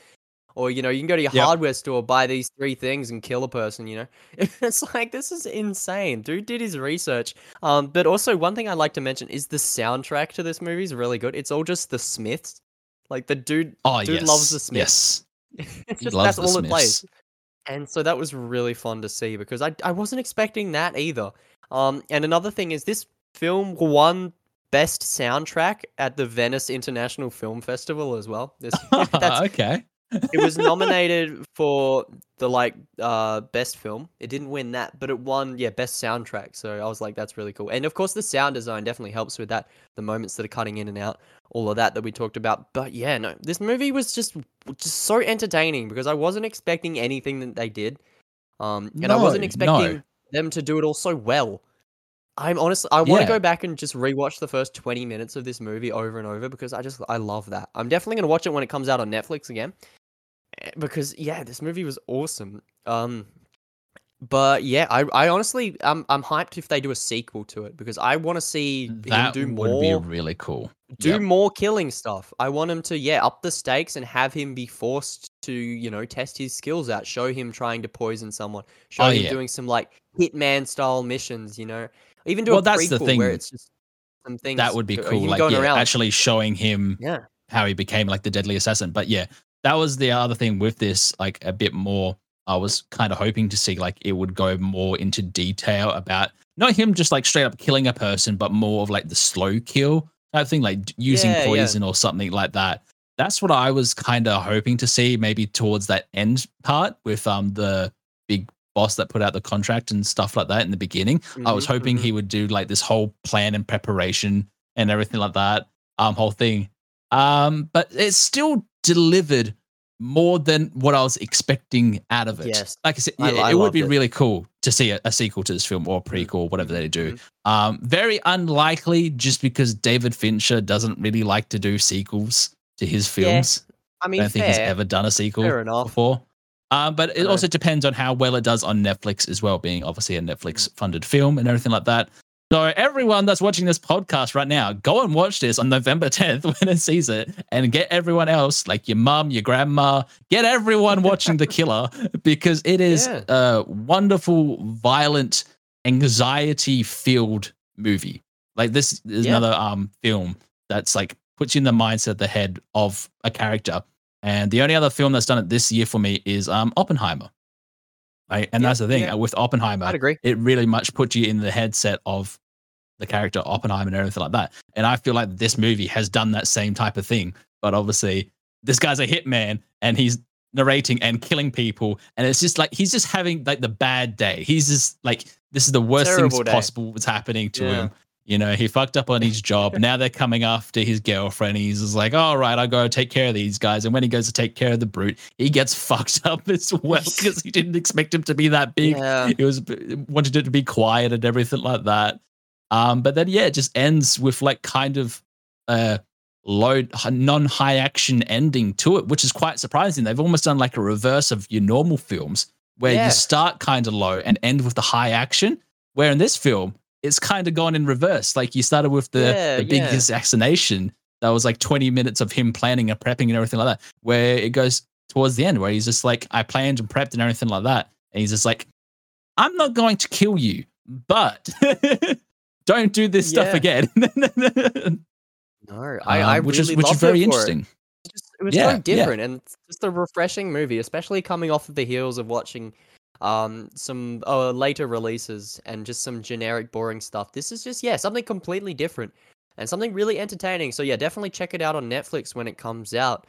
Or you know, you can go to your Yep. hardware store, buy these three things, and kill a person. You know, it's like this is insane. Dude did his research. Um, but also one thing I'd like to mention is the soundtrack to this movie is really good. It's all just the Smiths. Like the dude, oh Dude yes loves the Smiths. yes just loves that's the all it plays. And so that was really fun to see because I I wasn't expecting that either. Um, and another thing is this film won best soundtrack at the Venice International Film Festival as well. This that's, okay. It was nominated for the like uh best film. It didn't win that, but it won yeah best soundtrack. So I was like, that's really cool. And of course, the sound design definitely helps with that. The moments that are cutting in and out, all of that that we talked about. But yeah, no, this movie was just just so entertaining because I wasn't expecting anything that they did. Um, and I wasn't expecting no. them to do it all so well. I'm honestly, I want to Yeah. go back and just rewatch the first 20 minutes of this movie over and over because I just, I love that. I'm definitely going to watch it when it comes out on Netflix again. Because, yeah, this movie was awesome. Um, but yeah, I, I honestly, I'm, I'm hyped if they do a sequel to it because I want to see him That do would more be really cool. do Yep. more killing stuff. I want him to, yeah, up the stakes and have him be forced to, you know, test his skills out. Show him trying to poison someone. Show Oh, him yeah. doing some like hitman style missions. You know, even do Well, a that's the thing. where it's just some things That would be cool. Like yeah, around. actually showing him yeah, how he became like the deadly assassin. But yeah, that was the other thing with this, like a bit more. I was kind of hoping to see like it would go more into detail about not him just like straight up killing a person, but more of like the slow kill type thing, like using Yeah, yeah. poison or something like that. That's what I was kind of hoping to see, maybe towards that end part with um the big boss that put out the contract and stuff like that in the beginning. I was Mhm, hoping mhm. he would do like this whole plan and preparation and everything like that, um, whole thing. Um, but it still delivered more than what I was expecting out of it. Yes. Like I said, I- yeah, I it would be it. really cool to see a, a sequel to this film or a prequel, whatever they do. Mhm. Um, very unlikely just because David Fincher doesn't really like to do sequels to his films. I I mean, don't think he's ever done a sequel fair before. Um, but it also depends on how well it does on Netflix as well, being obviously a Netflix funded film and everything like that. So everyone that's watching this podcast right now, go and watch this on November 10th when it sees it and get everyone else, like your mum, your grandma, get everyone watching The Killer because it is Yeah. a wonderful, violent, anxiety filled movie. Like this is Yeah. another um film that's like puts you in the mindset, the head of a character. And the only other film that's done it this year for me is um Oppenheimer. And Yeah, that's the thing yeah. Uh, with Oppenheimer I'd agree. it really much puts you in the headset of the character Oppenheimer and everything like that. And I feel like this movie has done that same type of thing. But obviously, this guy's a hitman and he's narrating and killing people. And it's just like he's just having like the bad day. He's just like, this is the worst Terrible day. possible that's happening to Yeah. him. You know, he fucked up on his job. now they're coming after his girlfriend. He's just like, all right, I'll go take care of these guys. And when he goes to take care of the brute, he gets fucked up as well because he didn't expect him to be that big Yeah. it was wanted it to be quiet and everything like that. Um, but then yeah, it just ends with like kind of a low non high action ending to it, which is quite surprising. They've almost done like a reverse of your normal films where Yeah. you start kind of low and end with the high action. Where in this film, it's kind of gone in reverse. Like you started with the, Yeah, the big yeah. assassination. That was like 20 minutes of him planning and prepping and everything like that. Where it goes towards the end, where he's just like, I planned and prepped and everything like that. And he's just like, I'm not going to kill you, but don't do this stuff again. No, I, I Um, which really is which is loved very it for it. interesting. Just- it was Yeah, so yeah. different and it's just a refreshing movie, especially coming off of the heels of watching um some uh, later releases and just some generic boring stuff. This is just yeah, something completely different and something really entertaining. So yeah, definitely check it out on Netflix when it comes out.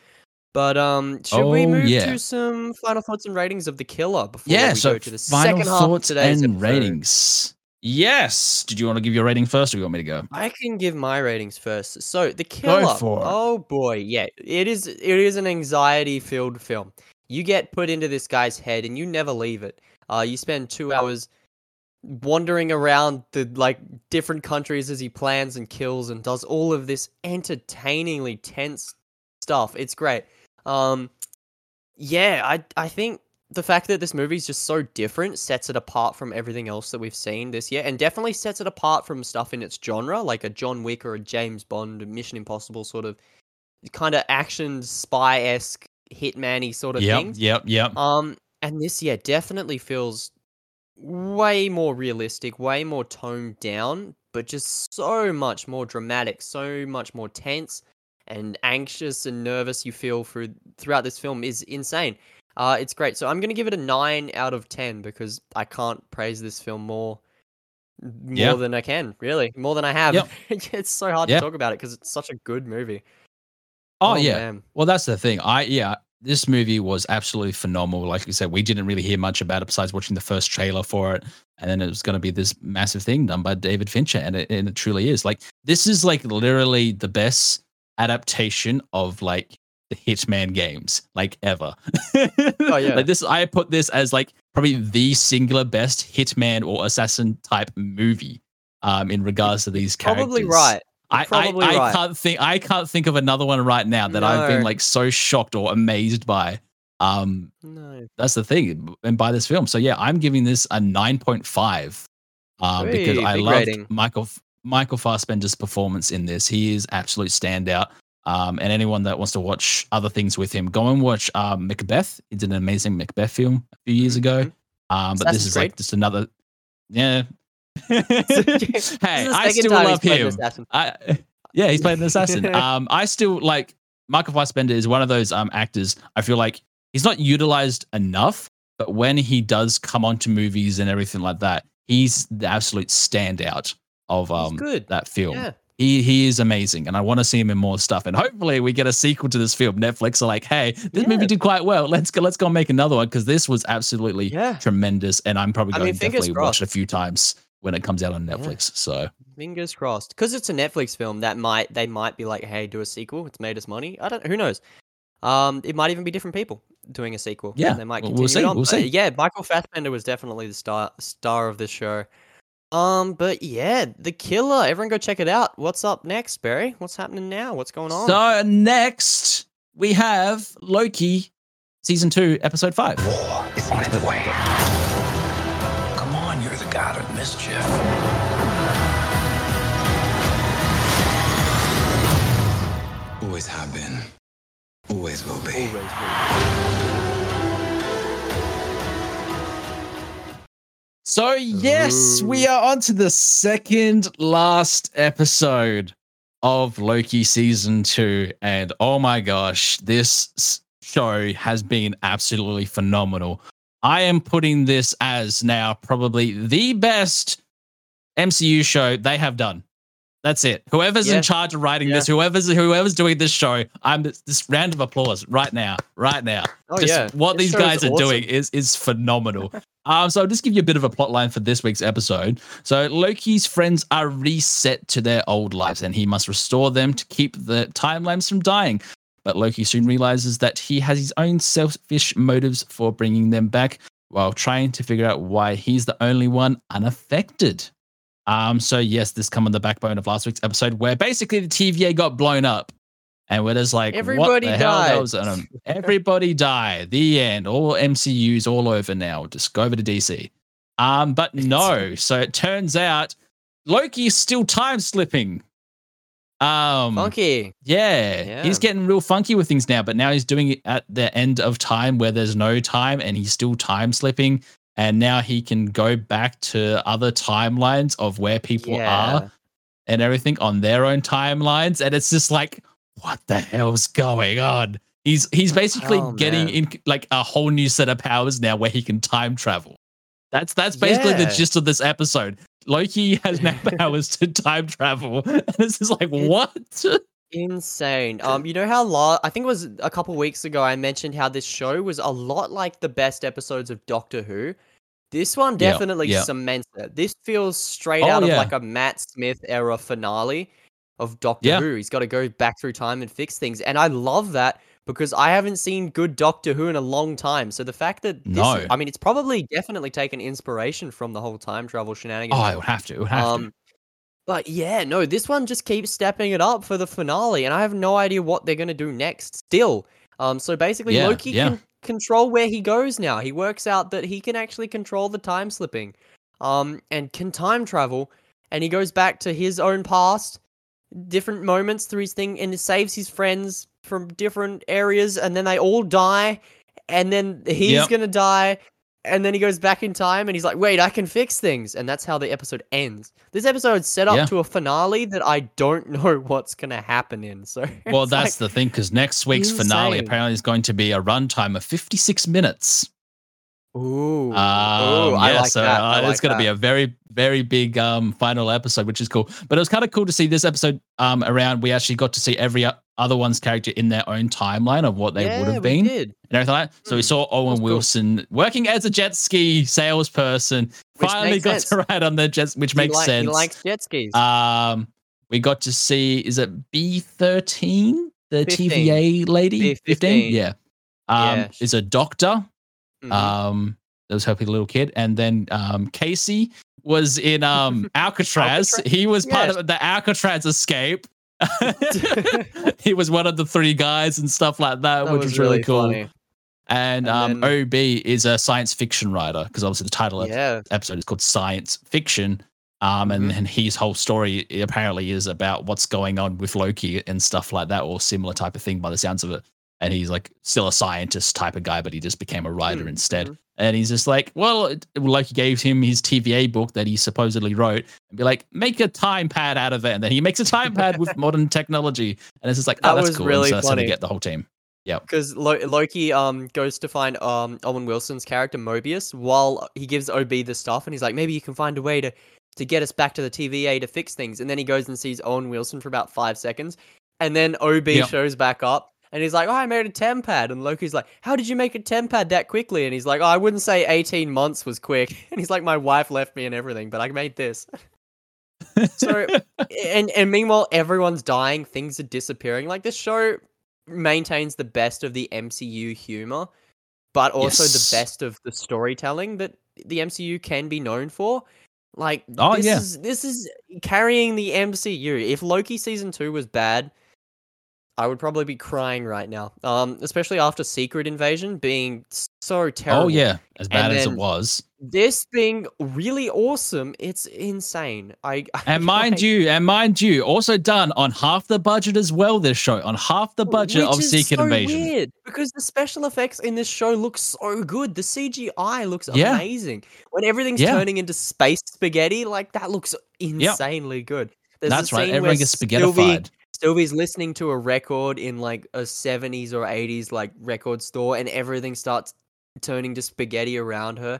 But um should we Oh, move yeah. to some final thoughts and ratings of The Killer before Yeah, we so go to the final second half of today's and episode? ratings. Yes. Did you want to give your rating first or do you want me to go? I can give my ratings first. So the killer. Oh boy, yeah, it is. It is an anxiety-filled film. You get put into this guy's head, and you never leave it. Uh, you spend two hours wandering around the like different countries as he plans and kills and does all of this entertainingly tense stuff. It's great. Um, yeah, I I think the fact that this movie is just so different sets it apart from everything else that we've seen this year, and definitely sets it apart from stuff in its genre, like a John Wick or a James Bond, a Mission Impossible sort of kind of action spy esque hitman-y sort of Yep, things. yep, yep. Um, and this yeah definitely feels way more realistic, way more toned down, but just so much more dramatic, so much more tense and anxious and nervous you feel through throughout this film is insane. Uh, it's great. So I'm gonna give it a nine out of ten because I can't praise this film more more than I can, really, more than I have. Yep. it's so hard Yeah. to talk about it because it's such a good movie. Oh, yeah. man. Well, that's the thing. I yeah, this movie was absolutely phenomenal. Like you said, we didn't really hear much about it besides watching the first trailer for it, and then it was going to be this massive thing done by David Fincher, and it, and it truly is. Like this is like literally the best adaptation of like the Hitman games like ever. Oh, yeah. like this, I put this as like probably the singular best Hitman or assassin type movie um, in regards to these characters. Probably right. I, I, right. can't think I can't think of another one right now that I've been like so shocked or amazed by. Um, No. that's the thing, and by this film. So yeah, I'm giving this a nine point five, um, because I loved rating. Michael Michael Fassbender's performance in this. He is absolute standout. Um, and anyone that wants to watch other things with him, go and watch um, Macbeth. He did an amazing Macbeth film a few years ago. Mhm. Um, but Assassin's this is like just another, yeah. Hey, I still love him. I yeah, he's played an assassin. um, I still like Michael Fassbender is one of those um actors. I feel like he's not utilized enough, but when he does come onto movies and everything like that, he's the absolute standout of um good. that film. Yeah. He he is amazing, and I want to see him in more stuff. And hopefully, we get a sequel to this film. Netflix are like, "Hey, this movie did quite well. Let's go. Let's go make another one because this was absolutely Yeah. tremendous." And I'm probably I going mean, to definitely watch it a few times when it comes out on Yeah. Netflix. So Fingers crossed. Because it's a Netflix film that might they might be like, hey, do a sequel. It's made us money. I don't who knows. Um, it might even be different people doing a sequel. Yeah, they might we'll- continue we'll see, it on. we'll but, see. yeah, Michael Fassbender was definitely the star star of this show. Um, but yeah, The Killer. Everyone go check it out. What's up next, Barry? What's happening now? What's going on? So next we have Loki, season two, episode five. War is on its way. Mischief. Always have been. Always will be. So yes, we are on to the second last episode of Loki season two, and oh my gosh, this show has been absolutely phenomenal. I am putting this as now probably the best MCU show they have done. That's it. Whoever's in charge of writing Yeah. this, whoever's whoever's doing this show, I'm this, round of applause right now, right now. Oh Just yeah, what This these guys are doing is is phenomenal. um, so I'll just give you a bit of a plot line for this week's episode. So Loki's friends are reset to their old lives, and he must restore them to keep the timelines from dying. But Loki soon realizes that he has his own selfish motives for bringing them back, while trying to figure out why he's the only one unaffected. Um, so yes, this come on the backbone of last week's episode, where basically the TVA got blown up, and we're just like, Everybody what the hell? That everybody died. The end. All MCU's all over now. Just go over to DC. Um, but no. So it turns out Loki is still time slipping. Um, Funky. yeah, Yeah. he's getting real funky with things now, but now he's doing it at the end of time where there's no time and he's still time slipping. And now he can go back to other timelines of where people Yeah. are and everything on their own timelines. And it's just like, what the hell's going on? He's he's basically Oh, getting man. in like a whole new set of powers now where he can time travel. That's that's basically the gist of this episode. Loki has now powers to time travel. And it's just like, what? Insane. Um, you know how la- I think it was a couple weeks ago I mentioned how this show was a lot like the best episodes of Doctor Who. This one definitely yeah. cements it. This feels straight Oh, out of yeah. like a Matt Smith era finale of Doctor. Who. He's got to go back through time and fix things, and I love that because I haven't seen good Doctor Who in a long time. So the fact that this, No. I mean, it's probably definitely taken inspiration from the whole time travel shenanigans. Oh, it would have to. It would have to. Um, but yeah, no, this one just keeps stepping it up for the finale, and I have no idea what they're gonna do next. Still, um, so basically, Yeah, Loki yeah. can control where he goes now. He works out that he can actually control the time slipping, um, and can time travel, and he goes back to his own past, different moments through his thing, and it saves his friends from different areas, and then they all die, and then he's Yep. gonna die. And then he goes back in time and he's like, wait, I can fix things. And that's how the episode ends. This episode's set up Yeah. to a finale that I don't know what's to happen in. So, well, that's like, the thing because next week's finale apparently is going to be a runtime of 56 minutes. Ooh. Um, Ooh, I yeah, like so that. I uh, it's going to be a very, very big um, final episode, which is cool. But it was kind of cool to see this episode um, around. We actually got to see every other one's character in their own timeline of what they yeah, would have been did. and everything like that. So we Mm, saw Owen was cool. Wilson working as a jet ski salesperson. Which finally got sense. to ride on the jet, which He makes li- sense. He likes jet skis. Um, we got to see is it B thirteen, the 15. TVA lady? B15. Yeah. Um, Yeah. is a doctor. Mhm. Um, that was helping a little kid, and then um, Casey was in um, Alcatraz. Alcatraz? He was part of the Alcatraz escape. he was one of the three guys and stuff like that, That which was was really, cool. funny. And, And um, then- OB is a science fiction writer because obviously the title of the episode is called Science Fiction. Um, and Mhm. then his whole story apparently is about what's going on with Loki and stuff like that, or similar type of thing by the sounds of it. And he's like still a scientist type of guy, but he just became a writer Mm, instead. mhm. And he's just like, well, it- Loki gave him his TVA book that he supposedly wrote, and be like, make a time pad out of it. And then he makes a time pad with modern technology, and it's just like, oh, That that's was cool. really so that's how they funny. get the whole team. Yeah. Because Lo- Loki um goes to find um Owen Wilson's character Mobius while he gives OB the stuff, and he's like, maybe you can find a way to to get us back to the TVA to fix things. And then he goes and sees Owen Wilson for about five seconds, and then OB Yep. shows back up. And he's like, oh, I made a tempad. And Loki's like, how did you make a tempad that quickly? And he's like, oh, I wouldn't say 18 months was quick. And he's like, my wife left me and everything, but I made this. So, and and meanwhile, everyone's dying. Things are disappearing. Like this show maintains the best of the MCU humor, but also Yes. the best of the storytelling that the MCU can be known for. Like, Oh, this yeah. is this is carrying the MCU. If Loki season two was bad, I would probably be crying right now. Um, especially after Secret Invasion being so terrible. oh, yeah. As bad as it was. This being really awesome, it's insane. I And mind I- you, and mind you, also done on half the budget as well. This show on half the budget Which of is Secret so Invasion. Weird because the special effects in this show look so good. The CGI looks Yeah. amazing. When everything's Yeah. turning into space spaghetti, like that looks insanely good. There's a That's right. Everyone gets Sylvie, spaghettified. Sylvie's listening to a record in like a 70s or 80s like record store, and everything starts turning to spaghetti around her.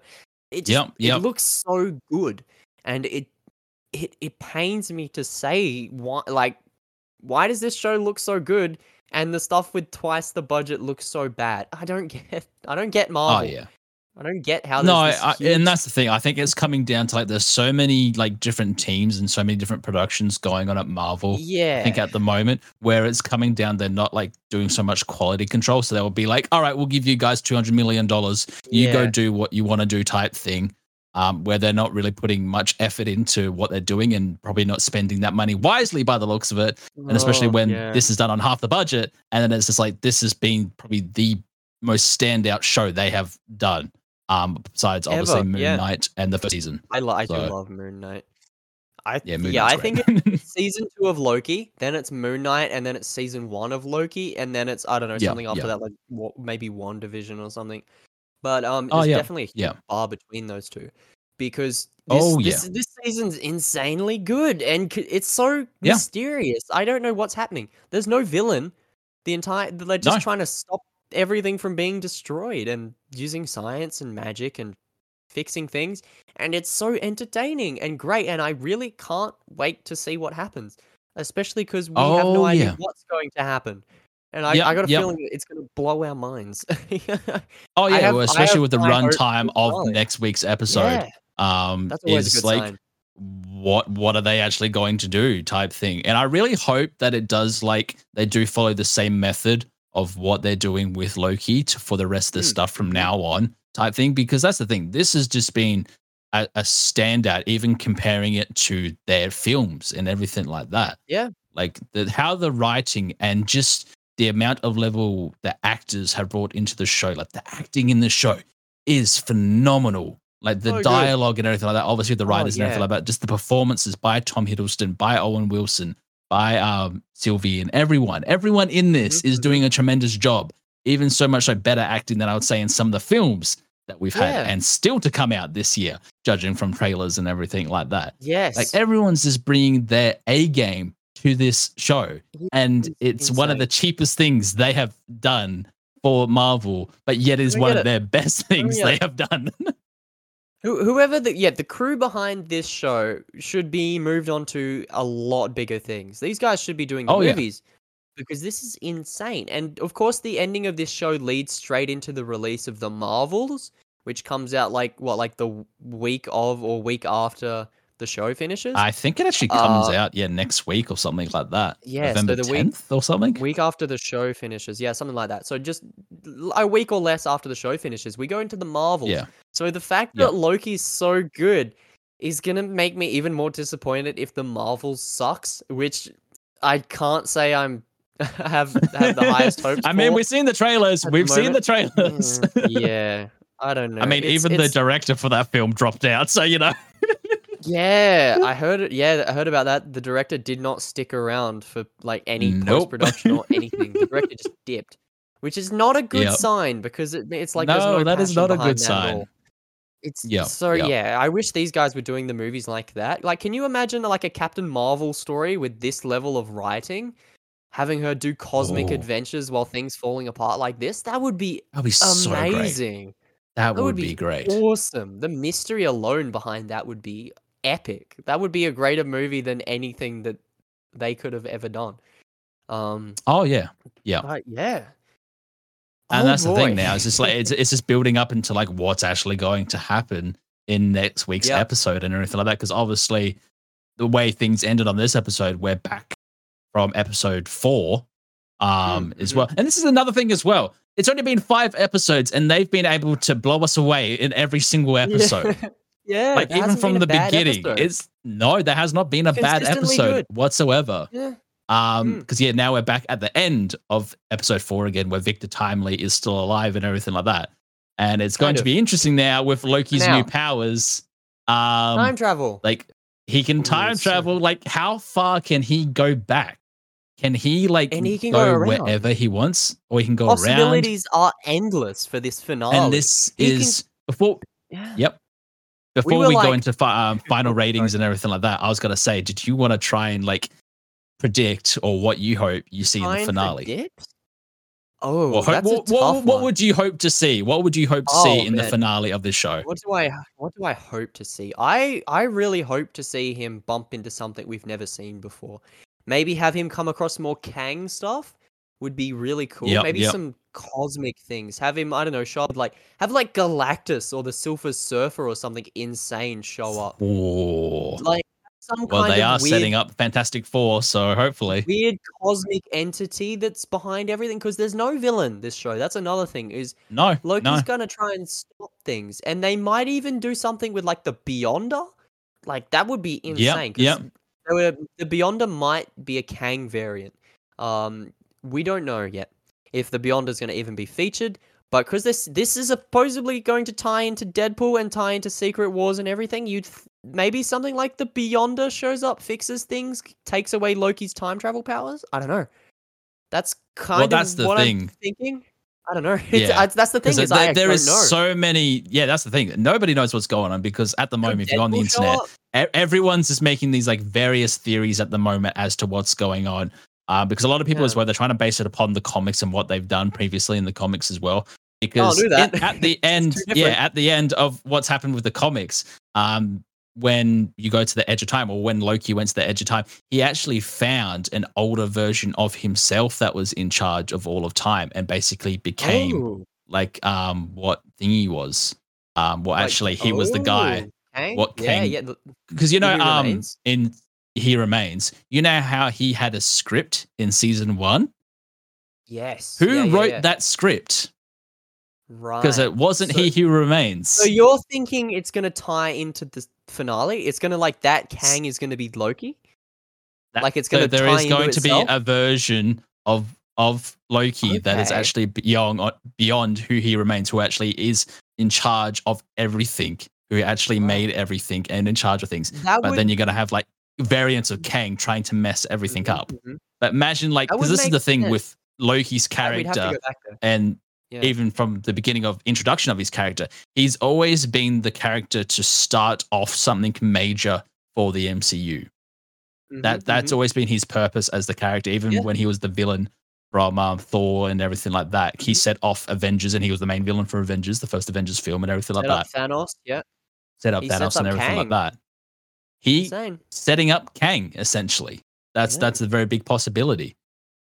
It just Yep, yep. it looks so good, and it it it pains me to say why like why does this show look so good and the stuff with twice the budget looks so bad? I don't get I don't get Oh Marvel. yeah. I don't get how No, I, I, and that's the thing. I think it's coming down to like there's so many like different teams and so many different productions going on at Marvel. yeah. I think at the moment where it's coming down, they're not like doing so much quality control. So they'll be like, all right, we'll give you guys $200 million. You go do what you want to do type thing. Um, where they're not really putting much effort into what they're doing and probably not spending that money wisely by the looks of it. And especially Oh, when yeah. this is done on half the budget. And then it's just like, this has been probably the most standout show they have done. Um, besides obviously Ever, Moon yeah. Knight and the first season. I, lo- I do love Moon Knight. I Yeah, Moon yeah, I think it's season two of Loki, then it's Moon Knight, and then it's season one of Loki, and then it's I don't know Yeah, something after yeah. that, like wa- maybe WandaVision or something. But um, Oh, there's yeah, definitely a huge yeah. bar between those two because this, Oh, this, this season's insanely good and c- it's so Yeah. mysterious. I don't know what's happening. There's no villain. The entire they're just No. trying to stop everything from being destroyed and using science and magic and fixing things and it's so entertaining and great and i really can't wait to see what happens especially because we have no Oh, idea yeah. what's going to happen and i, Yep, I got a yep. feeling it's going to blow our minds Oh yeah, have- well, especially with the runtime of next week's episode. yeah Um, that's always is a good like sign what what are they actually going to do type thing. And I really hope that it does like they do follow the same method of what they're doing with Loki to, for the rest of the Hmm, stuff from now on type thing. Because that's the thing. This has just been a, a standout, even comparing it to their films and everything like that. Yeah. Like the how the writing and just the amount of level the actors have brought into the show, like the acting in the show is phenomenal. Like the good. dialogue and everything like that. Obviously, the Oh, writers and everything yeah. like that. Just the performances by Tom Hiddleston, by Owen Wilson, by um, Sylvie, and everyone. Everyone in this is Mhm, doing a tremendous job. Even so much like better acting than I would say in some of the films that we've had, Yeah. and still to come out this year, judging from trailers and everything like that. yes Like everyone's just bringing their A game to this show, and It's it's one of the cheapest things they have done for Marvel, but yet is one of it. their best things they have done. Who, whoever the yeah the crew behind this show should be moved on to a lot bigger things. These guys should be doing Oh, yeah. movies because this is insane. And of course, the ending of this show leads straight into the release of the Marvels, which comes out like what like the week of or week after the show finishes. I think it actually comes Uh, out yeah next week or something like that. Yeah, so November the week- tenth or something. week after the show finishes, yeah, something like that. So just a week or less after the show finishes, we go into the Marvels. Yeah. So the fact Yeah. that Loki's so good is gonna make me even more disappointed if the Marvel sucks, which I can't say I'm have have the highest hopes. I mean, we've seen the trailers. We've seen the trailers. Mm, yeah, I don't know. I mean, It's- even the director for that film dropped out. So you know, yeah, I heard it. Yeah, I heard about that. The director did not stick around for like any Nope. post production or anything. the director just dipped, which is not a good Yep. sign because it, it's like there's no, no that is not a good sign. It's Yep, so yep. yeah. I wish these guys were doing the movies like that. Like, can you imagine like a Captain Marvel story with this level of writing, having her do cosmic Oh. adventures while things falling apart like this? That would be That'd be so great. amazing. That, That would be, great. Awesome. The mystery alone behind that would be epic. That would be a greater movie than anything that they could have ever done. Um, Oh yeah, yeah. yeah. And Oh, that's the thing now. It's just like it's it's just building up into like what's actually going to happen in next week's Yep. episode and everything like that. Because obviously, the way things ended on this episode, we're back from episode four, um, Mm, as well. And this is another thing as well. It's only been five episodes, and they've been able to blow us away in every single episode. Yeah. Yeah like even from the beginning, episode. it's no, there has not been a bad episode good. whatsoever. yeah. Um, Mm. because yeah, now we're back at the end of episode four again, where Victor Timely is still alive and everything like that. And it's going Kind to of. be interesting now with Loki's now. new powers. Um, Time travel. like he can Ooh, time so- travel. Like, how far can he go back? Can he like And he can go, go wherever he wants, or he can go around? Possibilities are endless for this finale. And this He can- is before yeah. Yep. Before were we, go into fi- um, final ratings and everything like that, I was gonna say, did you want to try and like predict or what you hope you see in the finale? predict? Oh, Or hope, that's a what, what, what would you hope to see? What would you hope to Oh, see in the finale of this show? What do I what do I hope to see? I I really hope to see him bump into something we've never seen before. Maybe have him come across more Kang stuff would be really cool. Yep, Maybe yep. some cosmic things. Have him I don't know show up like have like Galactus or the Silver Surfer or something insane show up. Oh, Like some well, kind they of are weird, setting up Fantastic Four, so hopefully, weird cosmic entity that's behind everything because there's no villain this show. That's another thing is no, Loki's no, gonna try and stop things, and they might even do something with like the Beyonder. Like that would be insane. 'cause yep. were- the Beyonder might be a Kang variant. Um, we don't know yet if the Beyond is gonna even be featured. But because this this is supposedly going to tie into Deadpool and tie into Secret Wars and everything, you'd th- maybe something like the Beyonder shows up, fixes things, takes away Loki's time travel powers. I don't know. That's kind that's of what thing. I'm thinking. I don't know. It's, Yeah. I, that's the thing is there, there know. so many. Yeah, that's the thing. Nobody knows what's going on because at the moment, if you're on the internet, everyone's just making these like various theories at the moment as to what's going on. Uh, because a lot of people as Yeah. well, they're trying to base it upon the comics and what they've done previously in the comics as well. Because do that. in- at the end, yeah, at the end of what's happened with the comics, um, when you go to the edge of time, or when Loki went to the edge of time, he actually found an older version of himself that was in charge of all of time and basically became Oh, like um what thing he was. Um, well, like- actually, he was the guy oh, what Yeah, Kang- yeah. the- because you know um Remains? in he remains you know how he had a script in season one Yes. who yeah, wrote yeah. that script Right. because it wasn't So- he who remains So you're thinking it's gonna tie into the finale? It's gonna like that Kang is gonna be Loki? That- like it's gonna there tie is into going to be a version of of loki that is actually beyond uh, beyond who he remains who actually is in charge of everything who actually made everything and in charge of things That but would then you're going to have like variants of kang trying to mess everything Mhm, up mhm. but imagine like because this is the thing sense. with loki's Yeah, we'd have to character there. and Yeah. even from the beginning of introduction of his character he's always been the character to start off something major for the mcu that Mhm, that's mhm. always been his purpose as the character even Yeah. when he was the villain from um, thor and everything like that he Mhm. set off avengers and he was the main villain for avengers the first avengers film and everything like Set up that Thanos. Yeah. set up he thanos and everything like that he Insane. setting up kang essentially that's Yeah. that's a very big possibility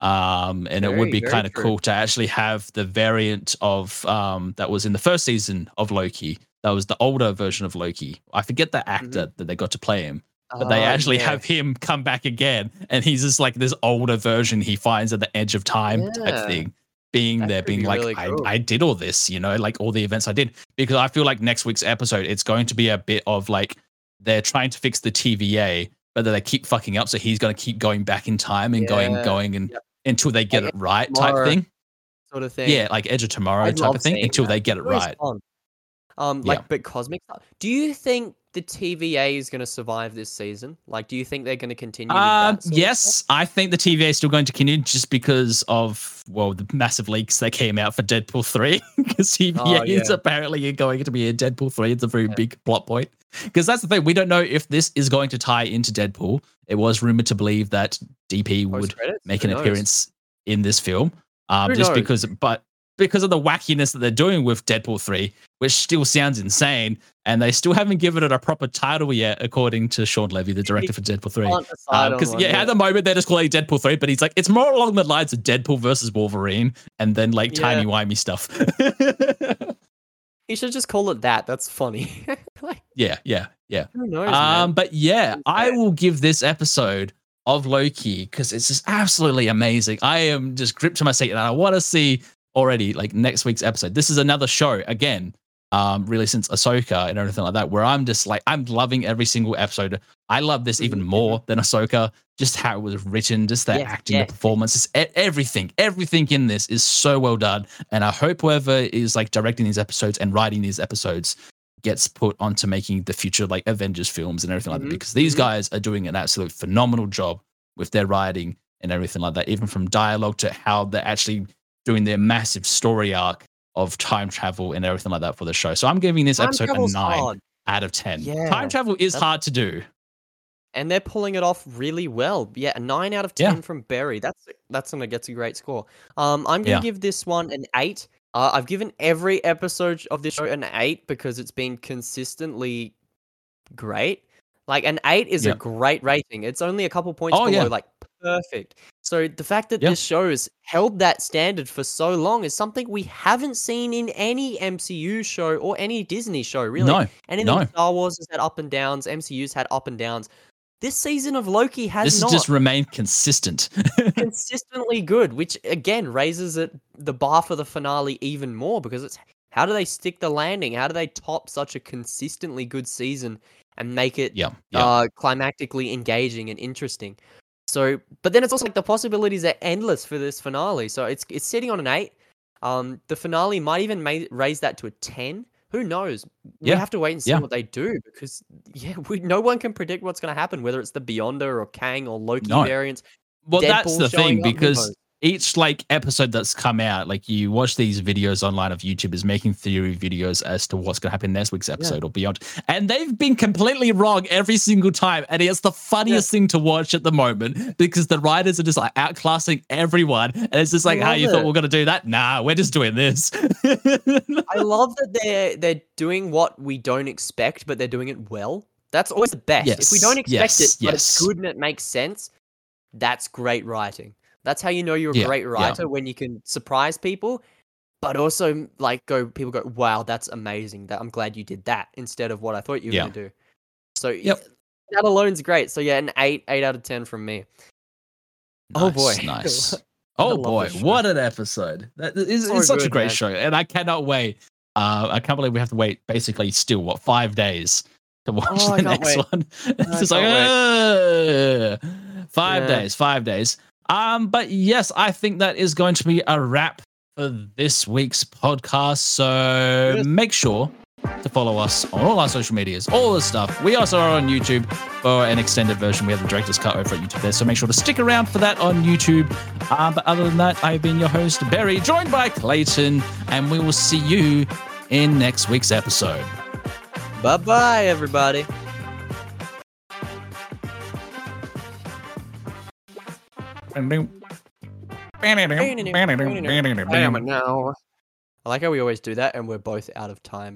um and it would be kind of cool to actually have the variant of um that was in the first season of loki that was the older version of loki i forget the actor that they got to play him but they Mm-hmm. Oh, actually yeah. have him come back again and he's just like this older version he finds at the edge of time type thing being That there, being be like, really I. I did all this, you know, like all the events I did. Because I feel like next week's episode, it's going to be a bit of like they're trying to fix the TVA, but they keep fucking up. So he's going to keep going back in time and going, Yeah. going, and Yep. until they get Like it right, type thing. sort of thing. Yeah, like Edge of Tomorrow I'd type of thing until that. they get it right. fun. Um, Yeah. like, but cosmic. Do you think the TVA is going to survive this season? Like, do you think they're going to continue? with that sort of stuff? yes, I think the TVA is still going to continue just because of well the massive leaks that came out for Deadpool three. Because TVA Oh, is apparently going to be in Deadpool three. It's a very Yeah. big plot point. Because that's the thing, we don't know if this is going to tie into Deadpool. It was rumored to believe that DP would make an appearance in this film. Um, just knows? because, but because of the wackiness that they're doing with Deadpool 3, which still sounds insane, and they still haven't given it a proper title yet, according to Shawn Levy, the director for Deadpool 3. Can't decide on Because one yeah, at the moment they're just calling it Deadpool 3, but he's like, it's more along the lines of Deadpool versus Wolverine and then like Yeah. timey wimey stuff. He should just call it that. That's funny. like, yeah, yeah, yeah. who knows? Um, man? but yeah, I will give this episode of Loki because it's just absolutely amazing. I am just gripped to my seat and I want to see already like next week's episode. This is another show again, um, really since Ahsoka and everything like that, where I'm just like I'm loving every single episode. I love this even Mhm, more than Ahsoka. Just how it was written, just the acting, yes. the performances, everything, everything in this is so well done. And I hope whoever is like directing these episodes and writing these episodes gets put onto making the future like Avengers films and everything like Mhm, that because these mhm. guys are doing an absolute phenomenal job with their writing and everything like that, even from dialogue to how they're actually doing their massive story arc of time travel and everything like that for the show. So I'm giving this Time episode a nine hard, out of 10. Yeah, time travel is hard to do. and they're pulling it off really well. Yeah, a nine out of Yeah. ten from Barry. That's that's gonna get a great score. Um, I'm gonna Yeah. give this one an eight. Uh, I've given every episode of this show an eight because it's been consistently great. Like an eight is Yeah. a great rating. It's only a couple points Oh, below, yeah. like perfect. So the fact that Yeah. this show's held that standard for so long is something we haven't seen in any MCU show or any Disney show, really. No, Anything no. Star Wars has had up and downs, MCU's had up and downs. This season of Loki has this not just remained consistent. consistently good, which again raises it the bar for the finale even more because it's how do they stick the landing? How do they top such a consistently good season and make it yeah, yeah. uh, climactically engaging and interesting? So, but then it's also like the possibilities are endless for this finale. So it's it's sitting on an eight. Um, the finale might even ma- raise that to a ten. Who knows? We Yeah, have to wait and see yeah. what they do because yeah, we no one can predict what's going to happen, whether it's the Beyonder or Kang or Loki No. variants. well, that's the thing because? Each like episode that's come out, like you watch these videos online of YouTubers making theory videos as to what's going to happen next week's episode or beyond, and they've been completely wrong every single time, and it's the funniest thing to watch at the moment because the writers are just like outclassing everyone, and it's just like, how love you thought it. we're going to do that? Nah, we're just doing this. I love that they're they're doing what we don't expect, but they're doing it well. That's always the best. if we don't expect yes, it, but it's good and it makes sense, that's great writing. That's how you know you're a Yeah, great yeah. writer when you can surprise people, but also like go people go, wow, that's amazing. That I'm glad you did that instead of what I thought you were Yeah. gonna do. So Yep. that alone's great. So yeah, an eight, eight out of ten from me. Oh, boy. Nice, nice. Oh boy, what an episode! That is So it's such a great man. show, and I cannot wait. Uh, I can't believe we have to wait basically still what five days to watch Oh, the next wait. one. It's I just like can't five Yeah. days, five days. Um, but yes, I think that is going to be a wrap for this week's podcast. So Yes. make sure to follow us on all our social medias, all the stuff. We also are on YouTube for an extended version. We have the director's cut over at YouTube there, so make sure to stick around for that on YouTube. Um, but other than that, I've been your host, Barry, joined by Clayton, and we will see you in next week's episode. Bye bye, everybody. I like how we always do that and we're both out of time.